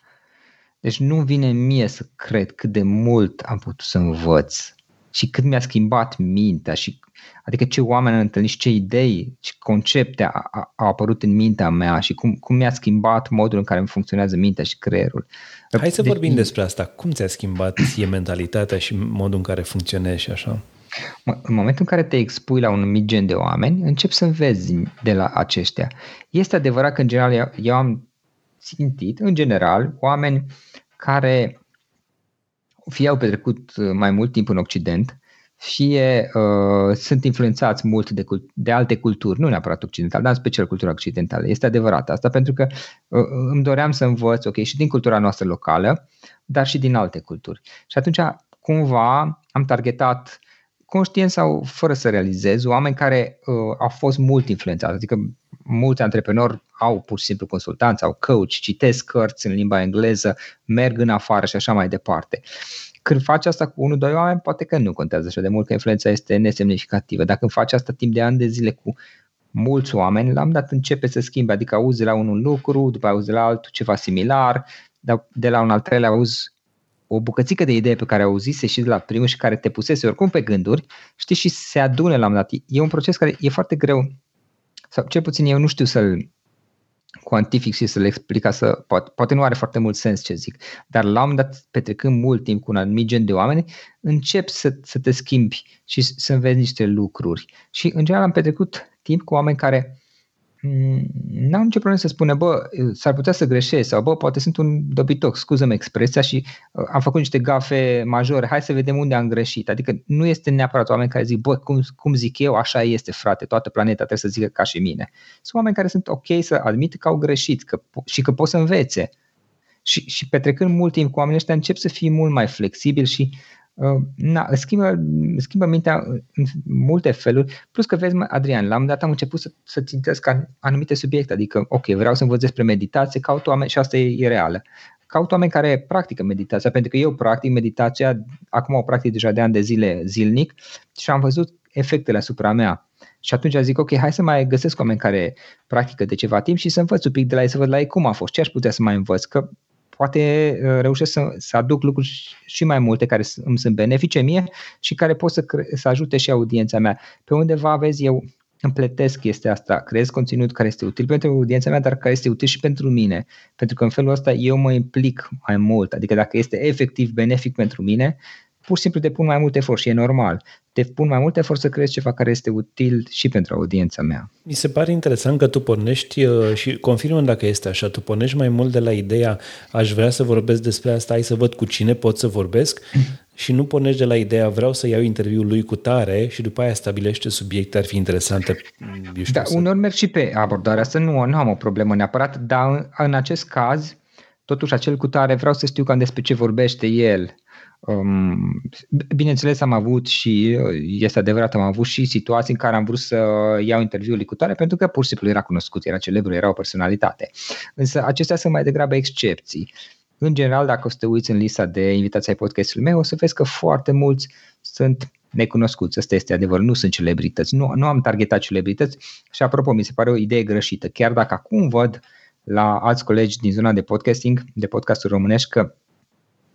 Deci nu vine mie să cred cât de mult am putut să învăț și cât mi-a schimbat mintea și Adică ce oameni am întâlnit și ce idei și concepte au apărut în mintea mea și cum, cum mi-a schimbat modul în care îmi funcționează mintea și creierul. Hai să de- vorbim despre asta. Cum ți-a schimbat ție mentalitatea și modul în care funcționezi și așa? În momentul în care te expui la un mic gen de oameni, începi să înveți de la aceștia. Este adevărat că, în general, eu am țintit, în general, oameni care fie au petrecut mai mult timp în Occident, fie uh, sunt influențați mult de, cult- de alte culturi, nu neapărat occidentale, dar în special cultura occidentală. Este adevărat asta pentru că uh, îmi doream să învăț, ok, și din cultura noastră locală, dar și din alte culturi. Și atunci, cumva, am targetat conștient sau fără să realizez, oameni care uh, au fost mult influențați, adică mulți antreprenori au pur și simplu consultanți, au coach, citesc cărți în limba engleză, merg în afară și așa mai departe. Când faci asta cu unul, doi oameni, poate că nu contează așa de mult, că influența este nesemnificativă. Dacă faci asta timp de ani de zile cu mulți oameni, la un dat începe să schimbe, adică auzi de la unul lucru, după auzi de la altul ceva similar, dar de la un al treilea auzi o bucățică de idee pe care auzise și de la primul și care te pusese oricum pe gânduri, știi, și se adune la un dat. E un proces care e foarte greu, sau cel puțin eu nu știu să-l cuantific și să-l explic, să, poate, poate nu are foarte mult sens ce zic, dar la un moment dat, petrecând mult timp cu un anumit gen de oameni, încep să, să te schimbi și să înveți niște lucruri. Și în general am petrecut timp cu oameni care Mm, n-am nicio problemă să spune, bă, s-ar putea să greșesc sau, bă, poate sunt un dobitoc, scuză-mă expresia și uh, am făcut niște gafe majore, hai să vedem unde am greșit. Adică nu este neapărat oameni care zic, bă, cum, cum zic eu, așa este, frate, toată planeta trebuie să zică ca și mine. Sunt oameni care sunt ok să admit că au greșit că, și că pot să învețe. Și, și petrecând mult timp cu oamenii ăștia încep să fii mult mai flexibil și Uh, na, schimbă, schimbă mintea în multe feluri, plus că vezi, Adrian, la un dat am început să, să țintesc anumite subiecte, adică, ok, vreau să învăț despre meditație, caut oameni, și asta e, e reală, caut oameni care practică meditația, pentru că eu practic meditația, acum o practic deja de ani de zile zilnic și am văzut efectele asupra mea. Și atunci zic, ok, hai să mai găsesc oameni care practică de ceva timp și să învăț un pic de la ei, să văd la ei cum a fost, ce aș putea să mai învăț, că poate uh, reușesc să, să aduc lucruri și mai multe care îmi sunt benefice mie și care pot să, cre- să ajute și audiența mea. Pe undeva, vezi, eu împletesc chestia asta, creez conținut care este util pentru audiența mea, dar care este util și pentru mine. Pentru că în felul ăsta eu mă implic mai mult. Adică dacă este efectiv benefic pentru mine, pur și simplu depun mai mult efort și e normal. Depun mai mult efort să crezi ceva care este util și pentru audiența mea. Mi se pare interesant că tu pornești uh, și confirmă dacă este așa, tu pornești mai mult de la ideea aș vrea să vorbesc despre asta, hai să văd cu cine pot să vorbesc *clears throat* și nu pornești de la ideea vreau să iau interviul lui cu tare și după aia stabilește subiecte ar fi interesante. Eu știu, da, să... unor merg și pe abordarea asta, nu, nu am o problemă neapărat, dar în, în acest caz totuși acel cu tare vreau să știu cam despre ce vorbește el Um, bineînțeles, am avut și, este adevărat, am avut și situații în care am vrut să iau interviul licutare pentru că pur și simplu era cunoscut, era celebru, era o personalitate. Însă acestea sunt mai degrabă excepții. În general, dacă o să te uiți în lista de invitații ai podcastului meu, o să vezi că foarte mulți sunt necunoscuți. Asta este adevărul, nu sunt celebrități. Nu, nu am targetat celebrități și apropo, mi se pare o idee greșită. Chiar dacă acum văd la alți colegi din zona de podcasting, de podcasturi românești, că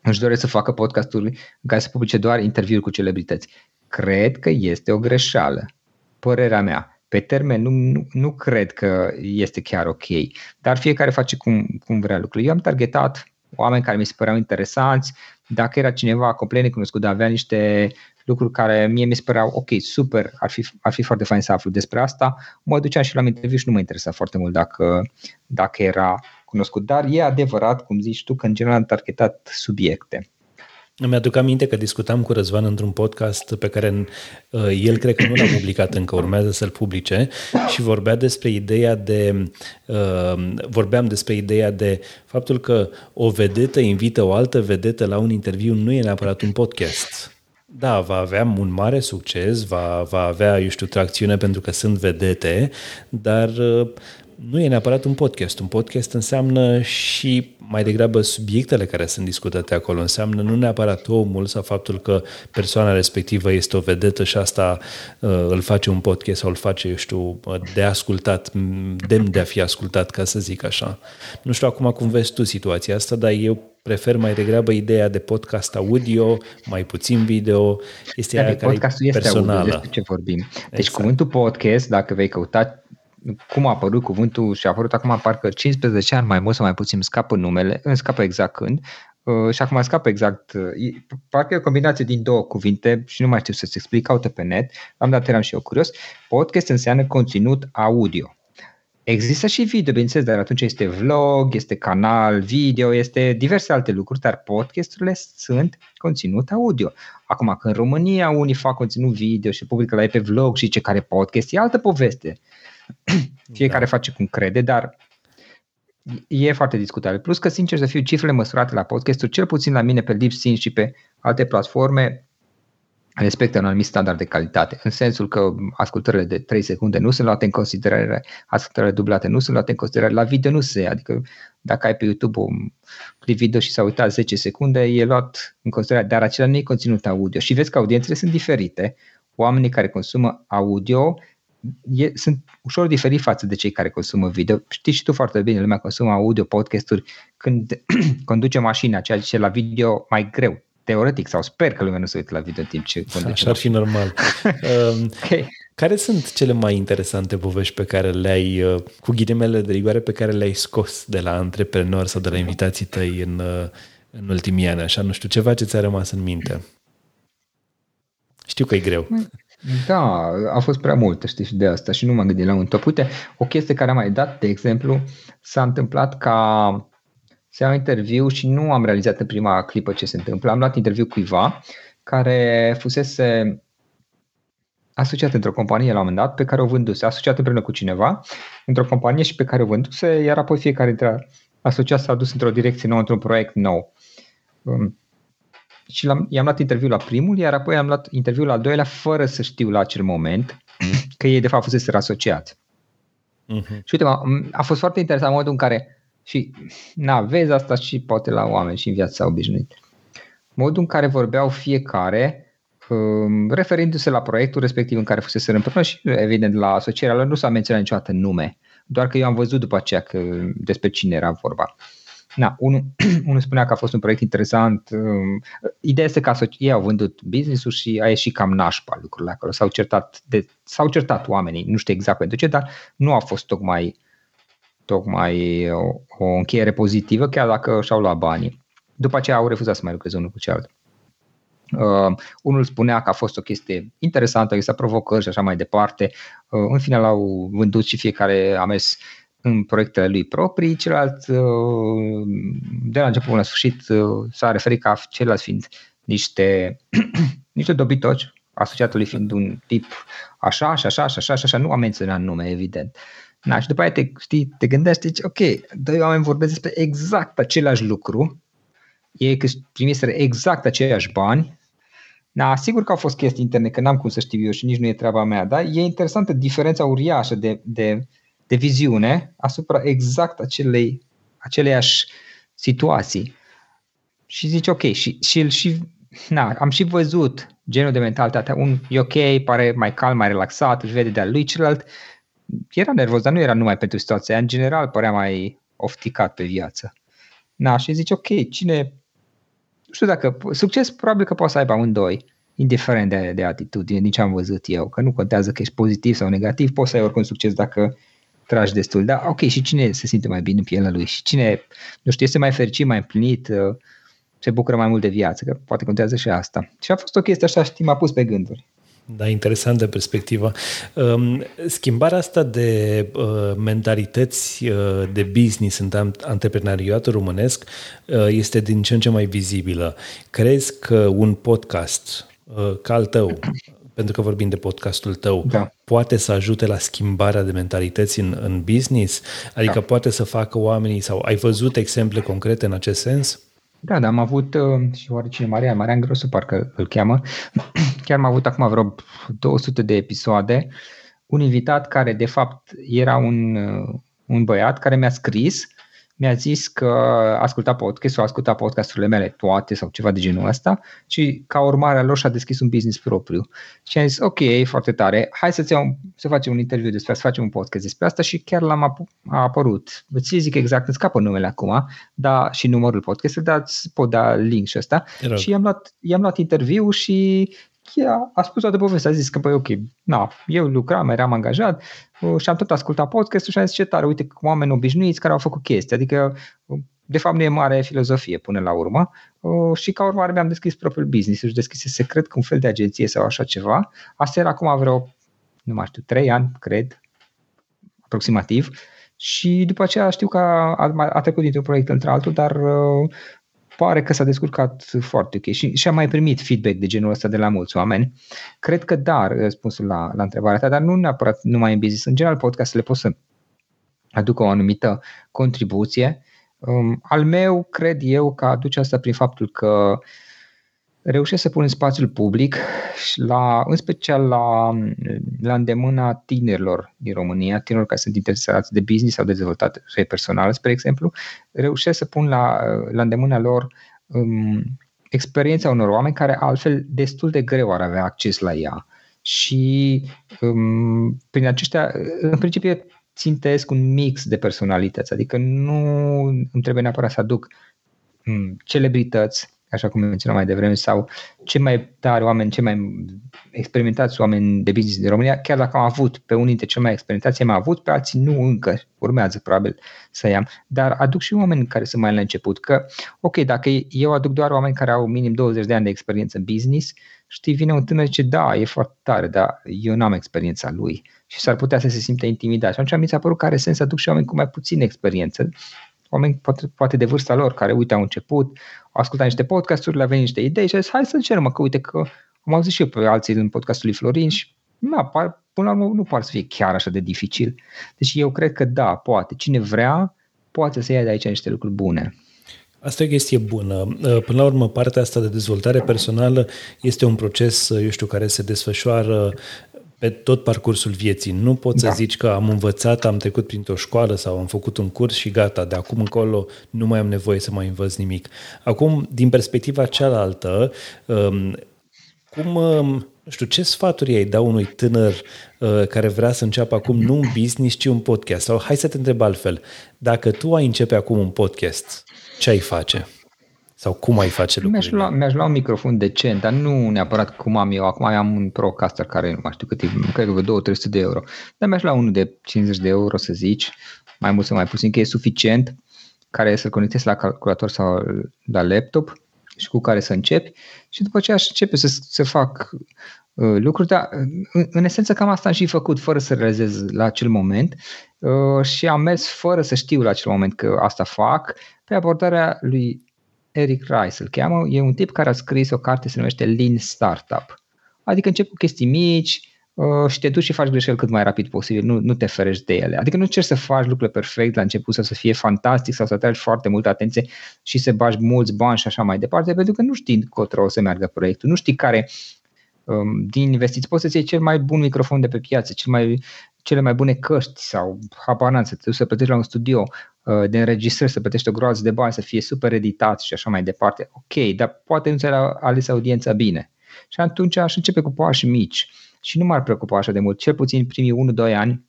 își doresc să facă podcasturi în care să publice doar interviuri cu celebrități. Cred că este o greșeală. Părerea mea. Pe termen nu, nu, nu cred că este chiar ok, dar fiecare face cum, cum vrea lucrurile. Eu am targetat oameni care mi se păreau interesanți, dacă era cineva complet necunoscut, dar avea niște lucruri care mie mi se păreau ok, super, ar fi, ar fi foarte fain să aflu despre asta, mă duceam și la interviu și nu mă interesa foarte mult dacă, dacă era cunoscut. Dar e adevărat, cum zici tu, că în general am targetat subiecte. Îmi aduc aminte că discutam cu Răzvan într-un podcast pe care uh, el cred că nu l-a publicat încă, urmează să-l publice și vorbea despre ideea de uh, vorbeam despre ideea de faptul că o vedetă invită o altă vedetă la un interviu nu e neapărat un podcast. Da, va avea un mare succes, va, va avea, eu știu, tracțiune pentru că sunt vedete, dar uh, nu e neapărat un podcast. Un podcast înseamnă și mai degrabă subiectele care sunt discutate acolo. Înseamnă nu neapărat omul sau faptul că persoana respectivă este o vedetă și asta uh, îl face un podcast sau îl face, eu știu, de ascultat, demn de a fi ascultat, ca să zic așa. Nu știu acum cum vezi tu situația asta, dar eu prefer mai degrabă ideea de podcast audio, mai puțin video, este aia care podcastul este personală. audio, despre ce vorbim. Deci exact. cuvântul podcast, dacă vei căuta cum a apărut cuvântul și a apărut acum parcă 15 ani mai mult sau mai puțin, scapă numele, îmi scapă exact când, uh, și acum scapă exact, uh, parcă e o combinație din două cuvinte și nu mai știu să-ți explic, caută pe net, am dat eram și eu curios, podcast înseamnă conținut audio. Există și video, bineînțeles, dar atunci este vlog, este canal video, este diverse alte lucruri, dar podcasturile sunt conținut audio. Acum, când în România unii fac conținut video și publică la ei pe vlog și ce care podcast, e altă poveste. *clears throat* Fiecare da. face cum crede, dar e foarte discutabil. Plus că, sincer să fiu, cifrele măsurate la podcasturi, cel puțin la mine pe Lipsyn și pe alte platforme, respectă un anumit standard de calitate, în sensul că ascultările de 3 secunde nu sunt luate în considerare, ascultările dublate nu sunt luate în considerare, la video nu se, adică dacă ai pe YouTube un clip video și s-a uitat 10 secunde, e luat în considerare, dar acela nu e conținut audio și vezi că audiențele sunt diferite, oamenii care consumă audio e, sunt ușor diferit față de cei care consumă video. Știi și tu foarte bine, lumea consumă audio, podcasturi, când *clears throat* conduce mașina, ceea ce la video mai greu teoretic sau sper că lumea nu se uită la video în timp ce conduce. Așa ar fi normal. *laughs* Um, okay. Care sunt cele mai interesante povești pe care le-ai, uh, cu ghilimele de rigoare, pe care le-ai scos de la antreprenori sau de la invitații tăi în, uh, în ultimii ani? Așa, nu știu, ceva ce ți-a rămas în minte? Știu că e greu. Da, a fost prea mult, știi, și de asta și nu m-am gândit la un top. Uite, o chestie care am mai dat, de exemplu, s-a întâmplat ca să iau interviu și nu am realizat în prima clipă ce se întâmplă. Am luat interviu cuiva care fusese asociat într-o companie la un moment dat pe care o vânduse, asociat împreună cu cineva într-o companie și pe care o vânduse, iar apoi fiecare dintre asociat s-a dus într-o direcție nouă, într-un proiect nou. Um, și l-am, i-am luat interviul la primul, iar apoi am luat interviul la al doilea fără să știu la acel moment că ei de fapt fusese asociați. Uh-huh. Și uite, a fost foarte interesant modul în care și, na, vezi asta și poate la oameni și în viața obișnuită. Modul în care vorbeau fiecare, um, referindu-se la proiectul respectiv în care fusese împreună și, evident, la asocierea lor, nu s-a menționat niciodată nume, doar că eu am văzut după aceea că despre cine era vorba. Na, unul, *clears throat* unul spunea că a fost un proiect interesant. Um, ideea este că ei au vândut business-ul și a ieșit cam nașpa lucrurile acolo. S-au certat, de, s-au certat oamenii, nu știu exact pentru ce, dar nu a fost tocmai tocmai o, o încheiere pozitivă, chiar dacă și-au luat banii. După aceea au refuzat să mai lucreze unul cu celălalt. Uh, unul spunea că a fost o chestie interesantă, există provocări și așa mai departe. Uh, în final au vândut și fiecare a mers în proiectele lui proprii, celălalt uh, de la început până la sfârșit uh, s-a referit ca ceilalți fiind niște, *clears throat* niște dobitoci, asociatul fiind un tip așa și așa și așa și așa, nu a menționat nume, evident. Uh, Na, și după aia te, știi, te gândești, zici, ok, doi oameni vorbesc despre exact același lucru, ei că primiseră exact aceiași bani, da, sigur că au fost chestii interne, că n-am cum să știu eu și nici nu e treaba mea, dar e interesantă diferența uriașă de, de, de viziune asupra exact acelei, aceleiași situații. Și zici, ok, și, și, și na, am și văzut genul de mentalitate, un e ok, pare mai calm, mai relaxat, își vede de-al lui, celălalt era nervos, dar nu era numai pentru situația În general părea mai ofticat pe viață. Na, și zici, ok, cine... Nu știu dacă... Succes probabil că poți să aibă amândoi, indiferent de, de atitudine, din ce am văzut eu, că nu contează că ești pozitiv sau negativ, poți să ai oricum succes dacă tragi destul. Dar ok, și cine se simte mai bine în pielea lui? Și cine, nu știu, este mai fericit, mai împlinit, uh, se bucură mai mult de viață, că poate contează și asta. Și a fost o chestie așa, știi, m-a pus pe gânduri. Da, interesant de perspectivă. Um, schimbarea asta de uh, mentalități uh, de business în antreprenoriatul românesc uh, este din ce în ce mai vizibilă. Crezi că un podcast ca al tău, pentru că vorbim de podcastul tău, da. poate să ajute la schimbarea de mentalități în, în business? Adică da. poate să facă oamenii, sau ai văzut exemple concrete în acest sens? Da, da, am avut uh, și oarecine Maria, Marian Grosu parcă îl cheamă, *clears throat* chiar am avut acum vreo 200 de episoade, un invitat care de fapt era un, uh, un băiat care mi-a scris mi-a zis că asculta podcast sau asculta podcasturile mele toate sau ceva de genul ăsta și ca urmare a lor și-a deschis un business propriu. Și am zis, ok, foarte tare, hai să, iau, să facem un interviu despre asta, să facem un podcast despre asta și chiar l-am ap- a apărut. Îți zic exact, îmi scapă numele acum, da, și numărul podcastului, dar îți pot da link și ăsta. Și i-am luat, i-am luat interviu și a, a spus toată povestea, a zis că, băi, ok, na, eu lucram, eram angajat uh, și am tot ascultat podcastul și am zis ce tare, uite, oameni obișnuiți care au făcut chestii, adică uh, de fapt nu e mare filozofie până la urmă uh, și ca urmare mi-am deschis propriul business, își deschise secret cu un fel de agenție sau așa ceva. Asta era acum vreo, nu mai știu, trei ani, cred, aproximativ. Și după aceea știu că a, a, a trecut dintr-un proiect într-altul, dar uh, pare că s-a descurcat foarte ok și, și am mai primit feedback de genul ăsta de la mulți oameni. Cred că da, răspunsul la, la întrebarea ta, dar nu neapărat numai în business. În general, podcastele pot să aducă o anumită contribuție. Um, al meu, cred eu că aduce asta prin faptul că reușesc să pun în spațiul public, la, în special la, la îndemâna tinerilor din România, tinerilor care sunt interesați de business sau de dezvoltare personală, spre exemplu, reușesc să pun la, la îndemâna lor um, experiența unor oameni care altfel destul de greu ar avea acces la ea. Și um, prin aceștia, în principiu, țintesc un mix de personalități, adică nu îmi trebuie neapărat să aduc um, celebrități așa cum menționam mai devreme, sau cei mai tari oameni, cei mai experimentați oameni de business din România, chiar dacă am avut pe unii dintre cei mai experimentați, am avut, pe alții nu încă, urmează probabil să iau, dar aduc și oameni care sunt mai la început, că ok, dacă eu aduc doar oameni care au minim 20 de ani de experiență în business, știi, vine un tânăr și zice, da, e foarte tare, dar eu nu am experiența lui. Și s-ar putea să se simtă intimidat. Și atunci mi s-a părut că are sens să aduc și oameni cu mai puțină experiență, oameni poate, poate de vârsta lor, care, uite, au început, au ascultat niște podcasturi, le-au venit niște idei și au zis, hai să încercăm, că uite că am auzit și eu pe alții din podcastul lui Florin și na, par, până la urmă nu par să fie chiar așa de dificil. Deci eu cred că da, poate. Cine vrea, poate să ia de aici niște lucruri bune. Asta e o chestie bună. Până la urmă, partea asta de dezvoltare personală este un proces, eu știu, care se desfășoară pe tot parcursul vieții. Nu poți da. să zici că am învățat, am trecut printr-o școală sau am făcut un curs și gata, de acum încolo nu mai am nevoie să mai învăț nimic. Acum, din perspectiva cealaltă, um, cum, um, nu știu, ce sfaturi ai da unui tânăr uh, care vrea să înceapă acum nu un business, ci un podcast? Sau hai să te întreb altfel, dacă tu ai începe acum un podcast, ce ai face? Sau cum ai face lucrurile? Mi-aș lua, mi-aș lua un microfon decent, dar nu neapărat cum am eu. Acum am un Procaster care nu mai știu cât e, cred că vreo 2-300 de euro. Dar mi-aș lua unul de 50 de euro, să zici, mai mult sau mai puțin, că e suficient, care să-l conectezi la calculator sau la laptop și cu care să începi și după aceea aș începe să, să fac uh, lucruri, dar în, în esență cam asta am și făcut fără să realizez la acel moment uh, și am mers fără să știu la acel moment că asta fac pe abordarea lui Eric Rice îl cheamă, e un tip care a scris o carte se numește Lean Startup. Adică începi cu chestii mici uh, și te duci și faci greșeli cât mai rapid posibil, nu, nu te ferești de ele. Adică nu încerci să faci lucrurile perfect la început sau să fie fantastic sau să tragi foarte multă atenție și să bagi mulți bani și așa mai departe, pentru că nu știi încotro o să meargă proiectul, nu știi care um, din investiții poți să-ți iei cel mai bun microfon de pe piață, cel mai, cele mai bune căști sau habar să te duci să plătești la un studio, Uh, de înregistrări, să plătești o groază de bani, să fie super editat și așa mai departe. Ok, dar poate nu ți-ai ales audiența bine. Și atunci aș începe cu pași mici și nu m-ar preocupa așa de mult. Cel puțin primii 1-2 ani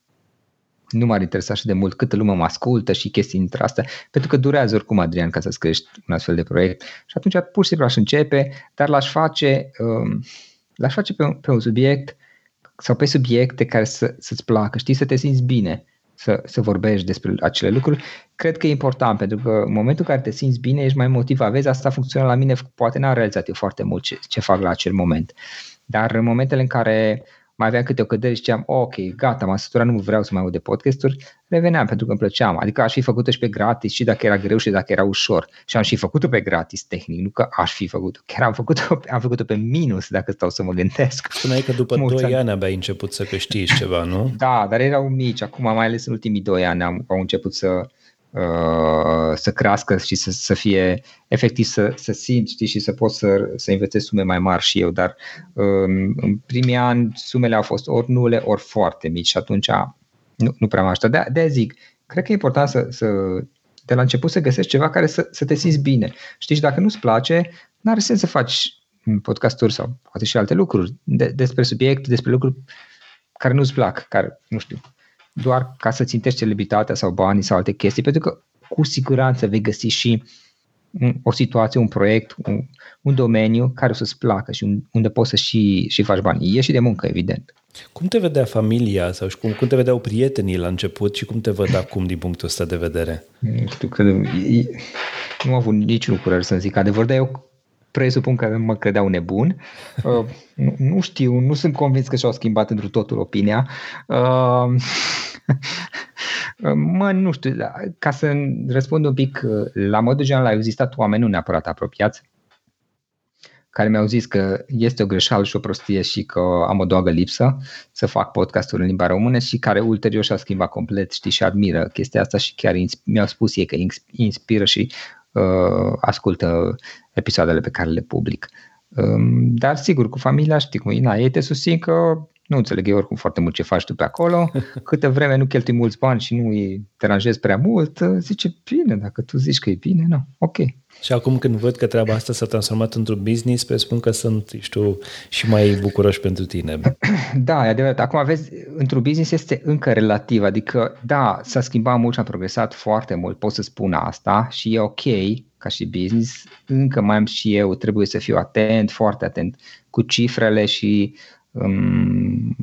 nu m-ar interesa așa de mult câtă lume mă ascultă și chestii dintre astea, pentru că durează oricum, Adrian, ca să-ți crești un astfel de proiect. Și atunci pur și simplu aș începe, dar l-aș face, um, l-aș face pe un, pe un subiect sau pe subiecte care să, să-ți placă, știi, să te simți bine să, să vorbești despre acele lucruri. Cred că e important, pentru că în momentul în care te simți bine, ești mai motivat. Vezi, asta funcționează la mine, poate n-am realizat eu foarte mult ce, ce fac la acel moment. Dar în momentele în care mai aveam câte o cădere și ziceam, ok, gata, m-am săturat, nu vreau să mai aud de podcasturi, reveneam pentru că îmi plăceam. Adică aș fi făcut-o și pe gratis și dacă era greu și dacă era ușor. Și am și făcut-o pe gratis tehnic, nu că aș fi făcut-o. Chiar am făcut-o, am făcut-o pe minus dacă stau să mă gândesc. Spuneai că după Mulți 2 ani abia ai început să câștigi ceva, nu? Da, dar erau mici. Acum, mai ales în ultimii 2 ani, am, au început să, Uh, să crească și să, să fie efectiv să, să simt știi, și să pot să, să investesc sume mai mari și eu, dar um, în primii ani sumele au fost ori nule, ori foarte mici și atunci nu, nu prea mă ajută. De, de zic, cred că e important să, să de la început să găsești ceva care să, să te simți bine. Știi, și dacă nu-ți place, n-are sens să faci podcasturi sau poate și alte lucruri de, despre subiecte, despre lucruri care nu-ți plac, care, nu știu, doar ca să țintești celebritatea sau banii sau alte chestii, pentru că cu siguranță vei găsi și o situație, un proiect, un, un domeniu care o să-ți placă și unde poți să și, și faci bani. E și de muncă, evident. Cum te vedea familia sau cum, cum te vedeau prietenii la început și cum te văd acum din punctul ăsta de vedere? Nu știu, că nu am avut niciun curaj să zic adevăr, dar eu presupun că mă credeau nebun. Uh, nu, nu știu, nu sunt convins că și-au schimbat într totul opinia. Uh, *laughs* mă, nu știu, ca să răspund un pic, uh, la modul general au existat oameni nu neapărat apropiați, care mi-au zis că este o greșeală și o prostie și că am o doagă lipsă să fac podcasturi în limba română și care ulterior și-a schimbat complet, știi, și admiră chestia asta și chiar mi-au spus ei că inspiră și uh, ascultă episoadele pe care le public. Um, dar sigur, cu familia știi cum e, na, ei te susțin că nu înțeleg eu oricum foarte mult ce faci tu pe acolo, *laughs* câtă vreme nu cheltui mulți bani și nu îi deranjezi prea mult, zice, bine, dacă tu zici că e bine, nu, ok. Și acum când văd că treaba asta s-a transformat într-un business, presupun că sunt, știu, și mai bucuroși pentru tine. *clears throat* Da, e adevărat. Acum vezi, într-un business este încă relativ, adică da, s-a schimbat mult și a progresat foarte mult, pot să spun asta și e ok ca și business, încă mai am și eu, trebuie să fiu atent, foarte atent cu cifrele și um,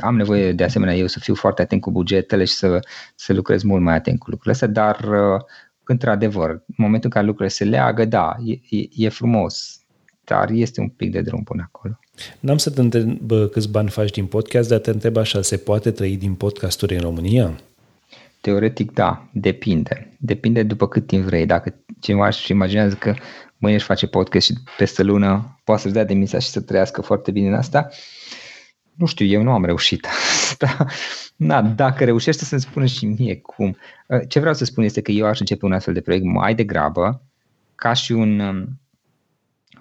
am nevoie de asemenea eu să fiu foarte atent cu bugetele și să, să lucrez mult mai atent cu lucrurile astea, dar uh, într-adevăr, în momentul în care lucrurile se leagă, da, e, e, e frumos, dar este un pic de drum până acolo. N-am să te întreb câți bani faci din podcast, dar te întreb așa, se poate trăi din podcasturi în România? Teoretic, da, depinde. Depinde după cât timp vrei. Dacă cineva își imaginează că mâine își face podcast și peste lună poate să-și dea demisia și să trăiască foarte bine în asta, nu știu, eu nu am reușit asta. Na, dacă reușește să-mi spună și mie cum. Uh, ce vreau să spun este că eu aș începe un astfel de proiect mai degrabă ca și un um,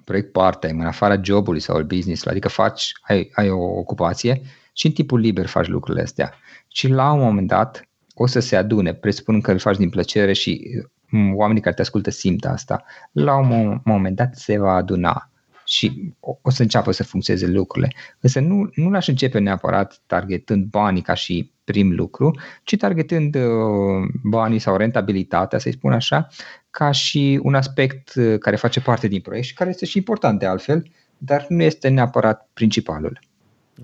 proiect part-time, în afara jobului sau al business adică faci, ai, ai o ocupație și în timpul liber faci lucrurile astea. Și la un moment dat o să se adune, presupun că îl faci din plăcere și um, oamenii care te ascultă simt asta. La un moment dat se va aduna și o, o să înceapă să funcționeze lucrurile. Însă nu, nu l-aș începe neapărat targetând banii ca și prim lucru, ci targetând uh, banii sau rentabilitatea, să-i spun așa, ca și un aspect uh, care face parte din proiect și care este și important de altfel, dar nu este neapărat principalul.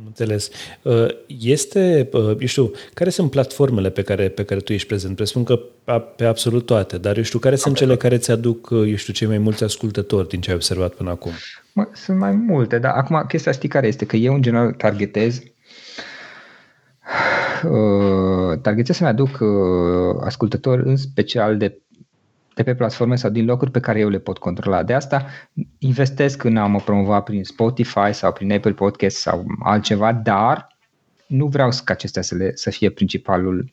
Înțeles. Uh, este, uh, eu știu, care sunt platformele pe care, pe care tu ești prezent? Presupun că pe absolut toate, dar eu știu, care sunt cele care ți aduc, uh, eu știu, cei mai mulți ascultători din ce ai observat până acum? Mă, sunt mai multe, dar acum chestia știi care este? Că eu în general targetez uh, targetez să-mi aduc uh, ascultători în special de de pe platforme sau din locuri pe care eu le pot controla. De asta investesc în a mă promova prin Spotify sau prin Apple Podcast sau altceva, dar nu vreau ca acestea să, le, să fie principalul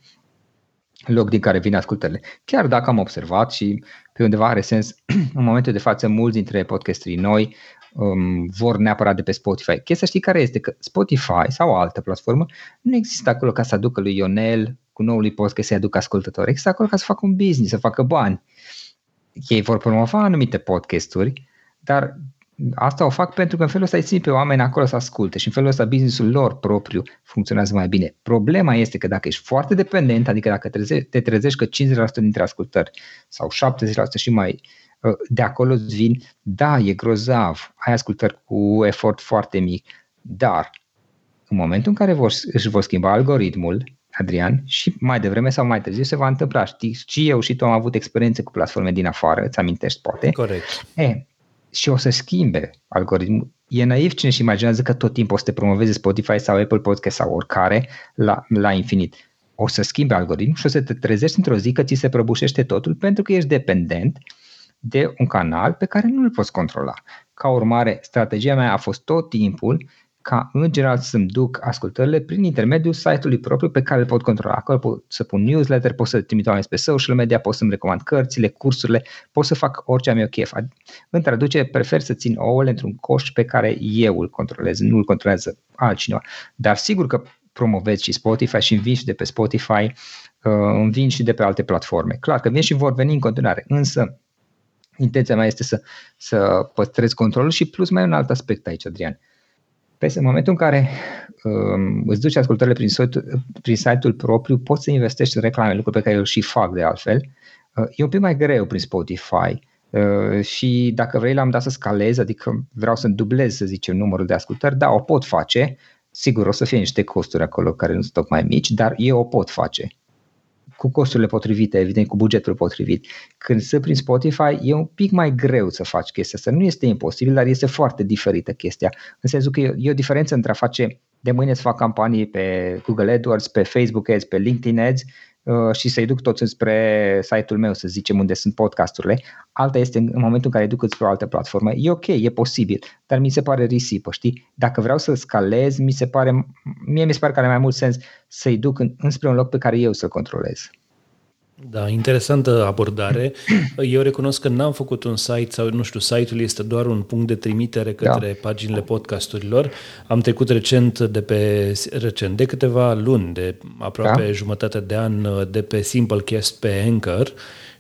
loc din care vin ascultările. Chiar dacă am observat și pe undeva are sens, *clears throat* în momentul de față mulți dintre podcasterii noi um, vor neapărat de pe Spotify. Chestia știi care este? Că Spotify sau o altă platformă nu există acolo ca să aducă lui Ionel cu noului podcast să-i aducă ascultători. Există acolo ca să facă un business, să facă bani. Ei vor promova anumite podcasturi, dar asta o fac pentru că în felul ăsta îi țin pe oameni acolo să asculte și în felul ăsta businessul lor propriu funcționează mai bine. Problema este că dacă ești foarte dependent, adică dacă te trezești că 50% dintre ascultări sau 70% și mai uh, de acolo îți vin, da, e grozav, ai ascultări cu efort foarte mic, dar în momentul în care vor, își vor schimba algoritmul, Adrian, și mai devreme sau mai târziu se va întâmpla. Știi, și eu și tu am avut experiențe cu platforme din afară, îți amintești poate. Corect. E, și o să schimbe algoritmul. E naiv cine și imaginează că tot timpul o să te promoveze Spotify sau Apple Podcast sau oricare la, la infinit. O să schimbe algoritmul și o să te trezești într-o zi că ți se prăbușește totul pentru că ești dependent de un canal pe care nu îl poți controla. Ca urmare, strategia mea a fost tot timpul ca în general să-mi duc ascultările prin intermediul site-ului propriu pe care îl pot controla. Acolo pot să pun newsletter, pot să trimit oameni pe social media, pot să-mi recomand cărțile, cursurile, pot să fac orice am eu chef. În traducere, prefer să țin ouăle într-un coș pe care eu îl controlez, nu îl controlează altcineva. Dar sigur că promovez și Spotify și învin și de pe Spotify, uh, învin și de pe alte platforme. Clar că vin și vor veni în continuare, însă intenția mea este să, să păstrez controlul și plus mai un alt aspect aici, Adrian. Pe în momentul în care um, îți duci ascultările prin, site-ul, prin site-ul propriu, poți să investești în reclame, lucruri pe care eu și fac de altfel. Uh, e un pic mai greu prin Spotify uh, și dacă vrei l-am dat să scalez, adică vreau să dublez, să zicem, numărul de ascultări, da, o pot face. Sigur, o să fie niște costuri acolo care nu sunt tocmai mici, dar eu o pot face cu costurile potrivite, evident, cu bugetul potrivit. Când se prin Spotify, e un pic mai greu să faci chestia asta. Nu este imposibil, dar este foarte diferită chestia. În sensul că e o diferență între a face de mâine să fac campanii pe Google AdWords, pe Facebook Ads, pe LinkedIn Ads uh, și să-i duc toți spre site-ul meu, să zicem, unde sunt podcasturile. Alta este în momentul în care îi duc spre o altă platformă. E ok, e posibil, dar mi se pare risipă, știi? Dacă vreau să scalez, mi se pare, mie mi se pare că are mai mult sens să-i duc în, înspre un loc pe care eu să-l controlez. Da, interesantă abordare. *clears throat* Eu recunosc că n-am făcut un site sau, nu știu, site-ul este doar un punct de trimitere către da. paginile podcasturilor. Am trecut recent de pe, recent, de câteva luni, de aproape da. jumătate de an, de pe Simplecast pe Anchor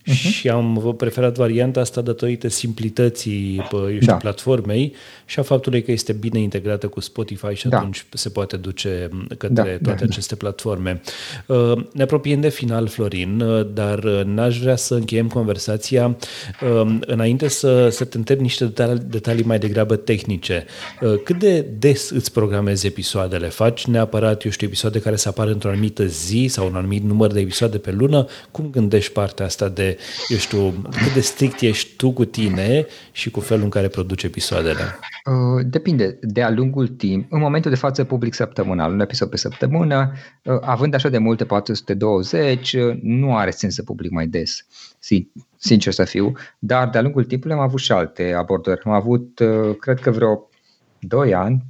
uh-huh. și am preferat varianta asta datorită simplității pe, eu știu, da. platformei și a faptului că este bine integrată cu Spotify și da. atunci se poate duce către da, toate da, aceste da. platforme. Uh, ne apropiem de final, Florin, uh, dar uh, n-aș vrea să încheiem conversația înainte să, să te întreb niște detalii, detalii mai degrabă tehnice. Cât de des îți programezi episoadele? Faci neapărat, eu știu, episoade care să apară într-o anumită zi sau un anumit număr de episoade pe lună? Cum gândești partea asta de eu știu, cât de strict ești tu cu tine și cu felul în care produci episoadele? Uh, depinde. De-a lungul timp, în momentul de față public săptămânal, un episod pe săptămână, uh, având așa de multe 420, uh, nu are sens să public mai des, sincer să fiu, dar de-a lungul timpului am avut și alte abordări. Am avut, cred că vreo 2 ani,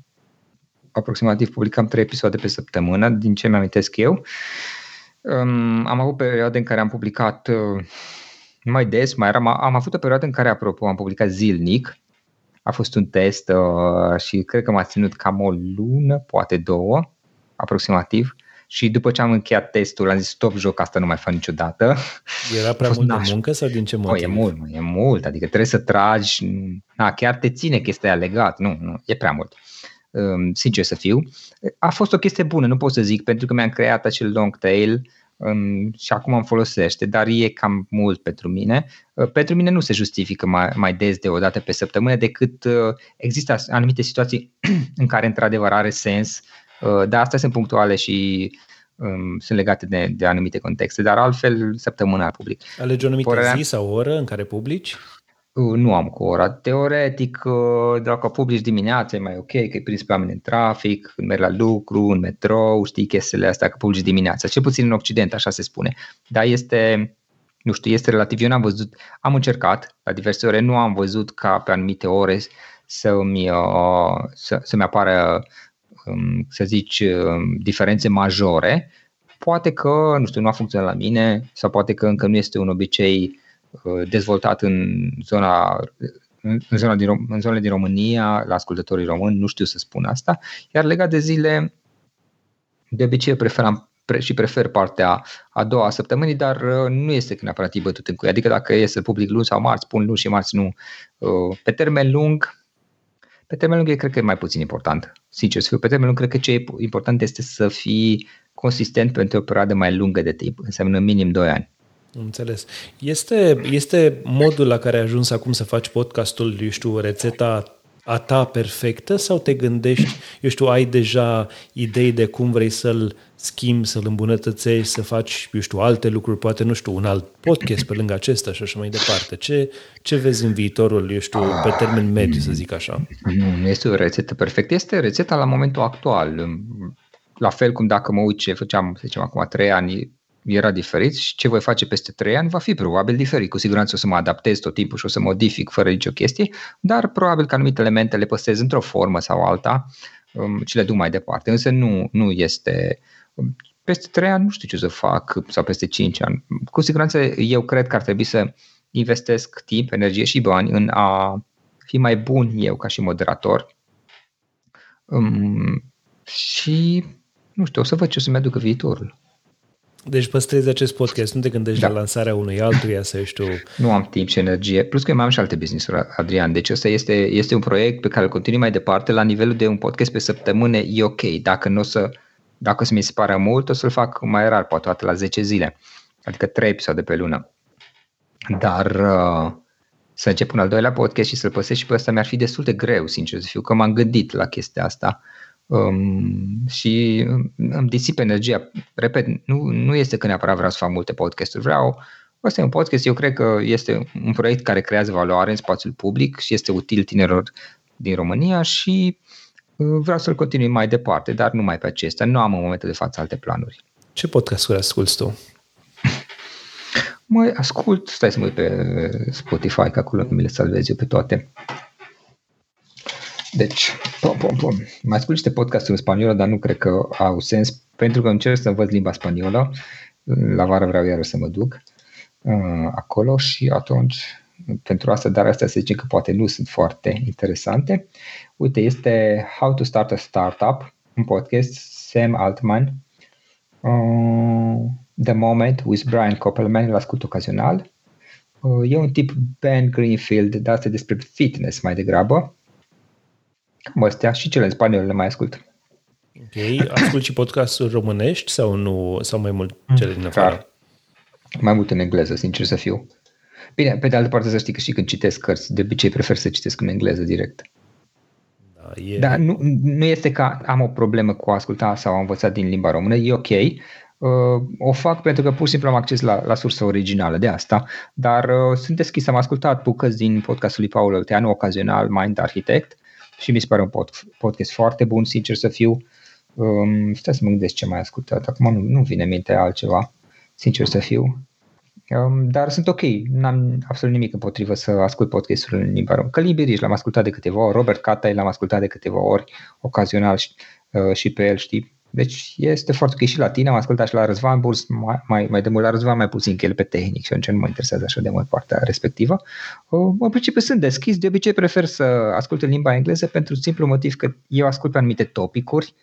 aproximativ publicam 3 episoade pe săptămână, din ce mi-amintesc eu. Um, am avut perioade în care am publicat mai des, mai rar. Am avut o perioadă în care, apropo, am publicat zilnic. A fost un test uh, și cred că m-a ținut cam o lună, poate două, aproximativ. Și după ce am încheiat testul, am zis stop joc, asta nu mai fac niciodată. *laughs* Era prea multă naș. muncă sau din ce motiv? Oh, e mult, e mult, adică trebuie să tragi, na, chiar te ține chestia legat, nu, nu, e prea mult. Um, sincer să fiu. A fost o chestie bună, nu pot să zic, pentru că mi-am creat acel long tail um, și acum îmi folosește, dar e cam mult pentru mine. Uh, pentru mine nu se justifică mai, mai des de o dată pe săptămână decât uh, există anumite situații *clears throat* în care într-adevăr are sens, uh, dar astea sunt punctuale și um, sunt legate de, de anumite contexte, dar altfel săptămâna public. Alegi o anumită Părerea... zi sau oră în care publici? Nu am cu ora. Teoretic, uh, dacă publici dimineața e mai ok, că e prins pe oameni în trafic, când mergi la lucru, în metrou, știi chestiile astea, că publici dimineața. Cel puțin în Occident, așa se spune. Dar este, nu știu, este relativ. Eu n-am văzut, am încercat la diverse ore, nu am văzut ca pe anumite ore să-mi, uh, să, să-mi apară, um, să zici, um, diferențe majore. Poate că, nu știu, nu a funcționat la mine sau poate că încă nu este un obicei Uh, dezvoltat în zona în, zona din, în zonele din România, la ascultătorii români, nu știu să spun asta, iar legat de zile, de obicei preferam și prefer partea a doua a săptămânii, dar uh, nu este neapărat bătut în cuie. Adică dacă e să public luni sau marți, spun luni și marți nu. Uh, pe termen lung, pe termen lung, cred că e mai puțin important. Sincer să fiu, pe termen lung, cred că ce e important este să fii consistent pentru o perioadă mai lungă de timp, înseamnă minim 2 ani. Înțeles. Este, este modul la care ai ajuns acum să faci podcastul, eu știu, rețeta a ta perfectă sau te gândești, eu știu, ai deja idei de cum vrei să-l schimbi, să-l îmbunătățești, să faci, eu știu, alte lucruri, poate, nu știu, un alt podcast pe lângă acesta și așa mai departe. Ce, ce vezi în viitorul, eu știu, pe termen mediu, să zic așa? Nu este o rețetă perfectă, este rețeta la momentul actual. La fel cum dacă mă uit ce făceam, să zicem, acum trei ani, era diferit și ce voi face peste trei ani va fi probabil diferit. Cu siguranță o să mă adaptez tot timpul și o să modific fără nicio chestie, dar probabil că anumite elemente le păstrez într-o formă sau alta um, și le duc mai departe. Însă nu, nu este um, peste trei ani nu știu ce să fac sau peste cinci ani. Cu siguranță eu cred că ar trebui să investesc timp, energie și bani în a fi mai bun eu ca și moderator um, și nu știu, o să văd ce o să-mi aducă viitorul. Deci păstrezi acest podcast, nu te gândești da. la lansarea unui altuia să știu... Nu am timp și energie, plus că mai am și alte business-uri, Adrian. Deci ăsta este, este un proiect pe care îl continui mai departe la nivelul de un podcast pe săptămână, e ok. Dacă nu o să, dacă o să mi se pare mult, o să-l fac mai rar, poate la 10 zile. Adică 3 episoade pe lună. Dar uh, să încep un al doilea podcast și să-l păstrez și pe ăsta mi-ar fi destul de greu, sincer să fiu, că m-am gândit la chestia asta. Uh, um, și îmi disip energia. Repet, nu, nu este că neapărat vreau să fac multe podcasturi, vreau Asta e un podcast, eu cred că este un proiect care creează valoare în spațiul public și este util tinerilor din România și uh, vreau să-l continui mai departe, dar nu mai pe acesta. Nu am în momentul de față alte planuri. Ce podcasturi asculti tu? Mai ascult, stai să mă uit pe Spotify, că acolo mi le salvez eu pe toate. Deci, pom, pom, pom. Mai ascult niște podcasturi în spaniolă, dar nu cred că au sens, pentru că încerc să învăț limba spaniolă. La vară vreau iară să mă duc. uh, acolo și atunci pentru asta, dar astea se zice că poate nu sunt foarte interesante. Uite, este How to Start a Startup, un podcast, Sam Altman, uh, The Moment with Brian Koppelman, îl ascult ocazional. Uh, e un tip Ben Greenfield, dar asta despre fitness mai degrabă. Cam astea și cele în spaniol le mai ascult. Ok, ascult și podcasturi românești sau nu, sau mai mult cele din afară? Mai mult în engleză, sincer să fiu. Bine, pe de altă parte să știi că și când citesc cărți, de obicei prefer să citesc în engleză direct. Da, e... Dar nu, nu este că am o problemă cu a asculta sau a învăța din limba română, e ok. Uh, o fac pentru că pur și simplu am acces la, la sursa originală de asta, dar uh, sunt deschis, am ascultat bucăți din podcastul lui Paul Olteanu, ocazional Mind Architect și mi se pare un pod, podcast foarte bun, sincer să fiu. Um, stai să mă gândesc ce mai ascultat, acum nu, nu vine minte altceva, sincer să fiu. Um, dar sunt ok, n-am absolut nimic împotrivă să ascult podcasturile în limba română. Călin l-am ascultat de câteva ori, Robert Catai l-am ascultat de câteva ori, ocazional și, uh, și pe el, știi. Deci este foarte ok și la tine, am ascultat și la Răzvan Burs mai, mai, mai de mult, la Răzvan mai puțin, că el pe tehnic și atunci nu mă interesează așa de mult partea respectivă. Uh, în principiu sunt deschis, de obicei prefer să ascult în limba engleză pentru simplu motiv că eu ascult pe anumite topicuri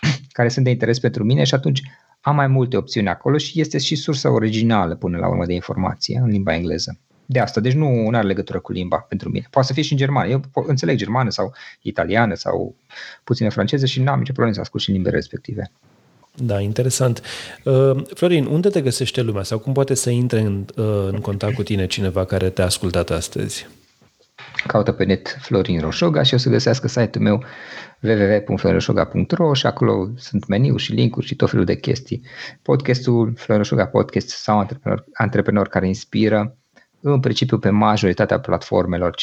*clears throat* care sunt de interes pentru mine și atunci am mai multe opțiuni acolo și este și sursa originală până la urmă de informație în limba engleză. De asta, deci nu are legătură cu limba pentru mine. Poate să fie și în germană. Eu înțeleg germană sau italiană sau puțină franceză și n-am nicio problemă să ascult și în limbile respective. Da, interesant. Uh, Florin, unde te găsește lumea sau cum poate să intre în, uh, în contact cu tine cineva care te-a ascultat astăzi? Caută pe net Florin Roșoga și o să găsească site-ul meu www.florinroșoga.ro și acolo sunt meniuri și linkuri și tot felul de chestii. Podcastul Florin Roșoga Podcast sau antreprenor, antreprenor care inspiră, în principiu pe majoritatea platformelor,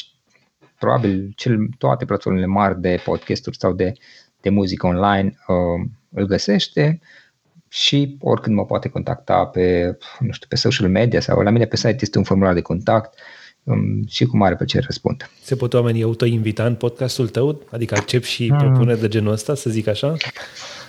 probabil cel, toate platformele mari de podcasturi sau de, de muzică online uh, îl găsește și oricând mă poate contacta pe, nu știu, pe social media sau la mine pe site este un formular de contact și cu mare plăcere răspund. Se pot oamenii auto-invita în podcastul tău? Adică accept și hmm. propuneri de genul ăsta, să zic așa?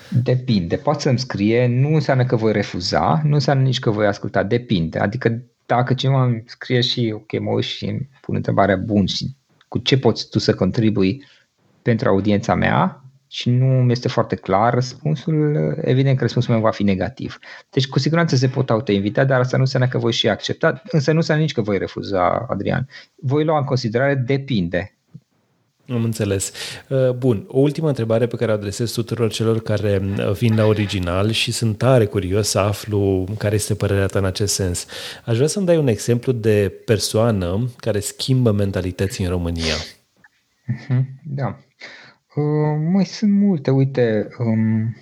Depinde. Poate să-mi scrie, nu înseamnă că voi refuza, nu înseamnă nici că voi asculta, depinde. Adică dacă cineva îmi scrie și, ok, mă uit și îmi pun întrebarea bun și cu ce poți tu să contribui pentru audiența mea, și nu mi este foarte clar răspunsul, evident că răspunsul meu va fi negativ. Deci cu siguranță se pot autoinvita, dar asta nu înseamnă că voi și accepta, însă nu înseamnă nici că voi refuza, Adrian. Voi lua în considerare, depinde. Am înțeles. Uh, bun, o ultimă întrebare pe care o adresez tuturor celor care uh, vin la original și sunt tare curios să aflu care este părerea ta în acest sens. Aș vrea să-mi dai un exemplu de persoană care schimbă mentalități în România. Mhm, da. Uh, mai sunt multe, uite, um,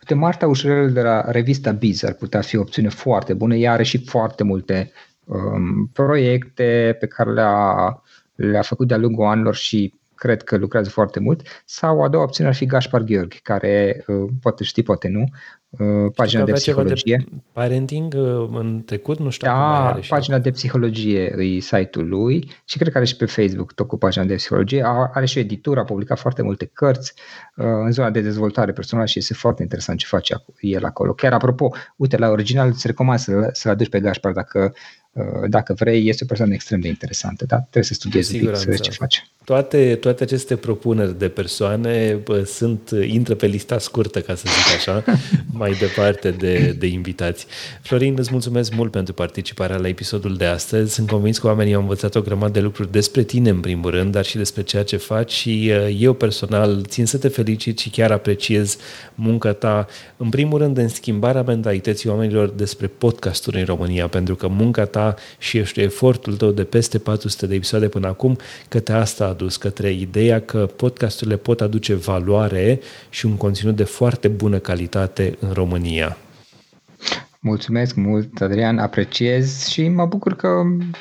uite, Marta Ușurel de la revista Biz ar putea fi o opțiune foarte bună, ea are și foarte multe um, proiecte pe care le-a, le-a făcut de-a lungul anilor și cred că lucrează foarte mult, sau a doua opțiune ar fi Gaspar Gheorghe, care uh, poate ști, poate nu, Uh, pagina de psihologie. De parenting uh, în trecut, nu știu. Da, pagina de psihologie e site-ul lui și cred că are și pe Facebook tot cu pagina de psihologie. Are și o editură, a publicat foarte multe cărți uh, în zona de dezvoltare personală și este foarte interesant ce face el acolo. Chiar apropo, uite, la original îți recomand să, să-l aduci pe Gaspar dacă Uh, dacă vrei, este o persoană extrem de interesantă, dar trebuie să studiezi un pic, să vezi ce face. Toate, toate aceste propuneri de persoane bă, sunt, intră pe lista scurtă, ca să zic așa, *laughs* mai departe de, de invitați. Florin, îți mulțumesc mult pentru participarea la episodul de astăzi. Sunt convins că oamenii au învățat o grămadă de lucruri despre tine, în primul rând, dar și despre ceea ce faci și uh, eu personal țin să te felicit și chiar apreciez munca ta, în primul rând, în schimbarea mentalității oamenilor despre podcasturi în România, pentru că munca ta ta și eu știu, efortul tău de peste 400 de episoade până acum, către asta a dus, către ideea că podcasturile pot aduce valoare și un conținut de foarte bună calitate în România. Mulțumesc mult, Adrian, apreciez și mă bucur că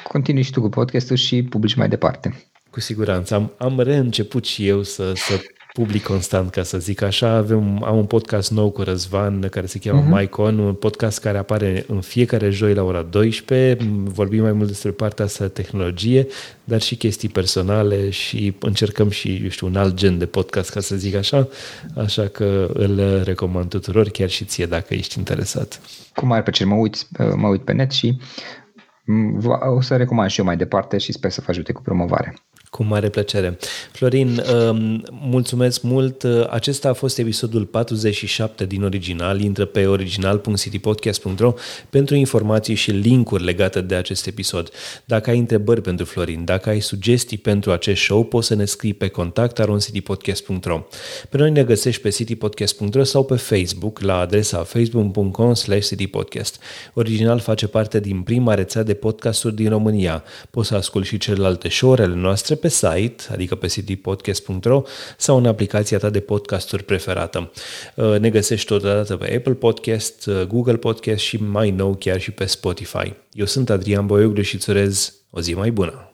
continui și tu cu podcastul și publici mai departe. Cu siguranță. Am, am reînceput și eu să, să public constant, ca să zic așa. Avem, am un podcast nou cu Răzvan care se cheamă uh-huh. MyCon, un podcast care apare în fiecare joi la ora 12. Vorbim mai mult despre partea asta de tehnologie, dar și chestii personale și încercăm și, eu știu, un alt gen de podcast, ca să zic așa. Așa că îl recomand tuturor, chiar și ție, dacă ești interesat. Cu mare plăcere, mă uit, mă uit pe net și o să recomand și eu mai departe și sper să vă ajute cu promovare. Cu mare plăcere. Florin, um, mulțumesc mult. Acesta a fost episodul 47 din original. Intră pe original.citypodcast.ro pentru informații și linkuri legate de acest episod. Dacă ai întrebări pentru Florin, dacă ai sugestii pentru acest show, poți să ne scrii pe contact.citypodcast.ro Pe noi ne găsești pe citypodcast.ro sau pe Facebook la adresa facebook.com citypodcast. Original face parte din prima rețea de podcasturi din România. Poți să asculti și celelalte show-urile noastre pe site, adică pe citypodcast.ro sau în aplicația ta de podcasturi preferată. Uh, ne găsești totodată pe Apple Podcast, uh, Google Podcast și mai nou chiar și pe Spotify. Eu sunt Adrian Boioglu și îți urez o zi mai bună!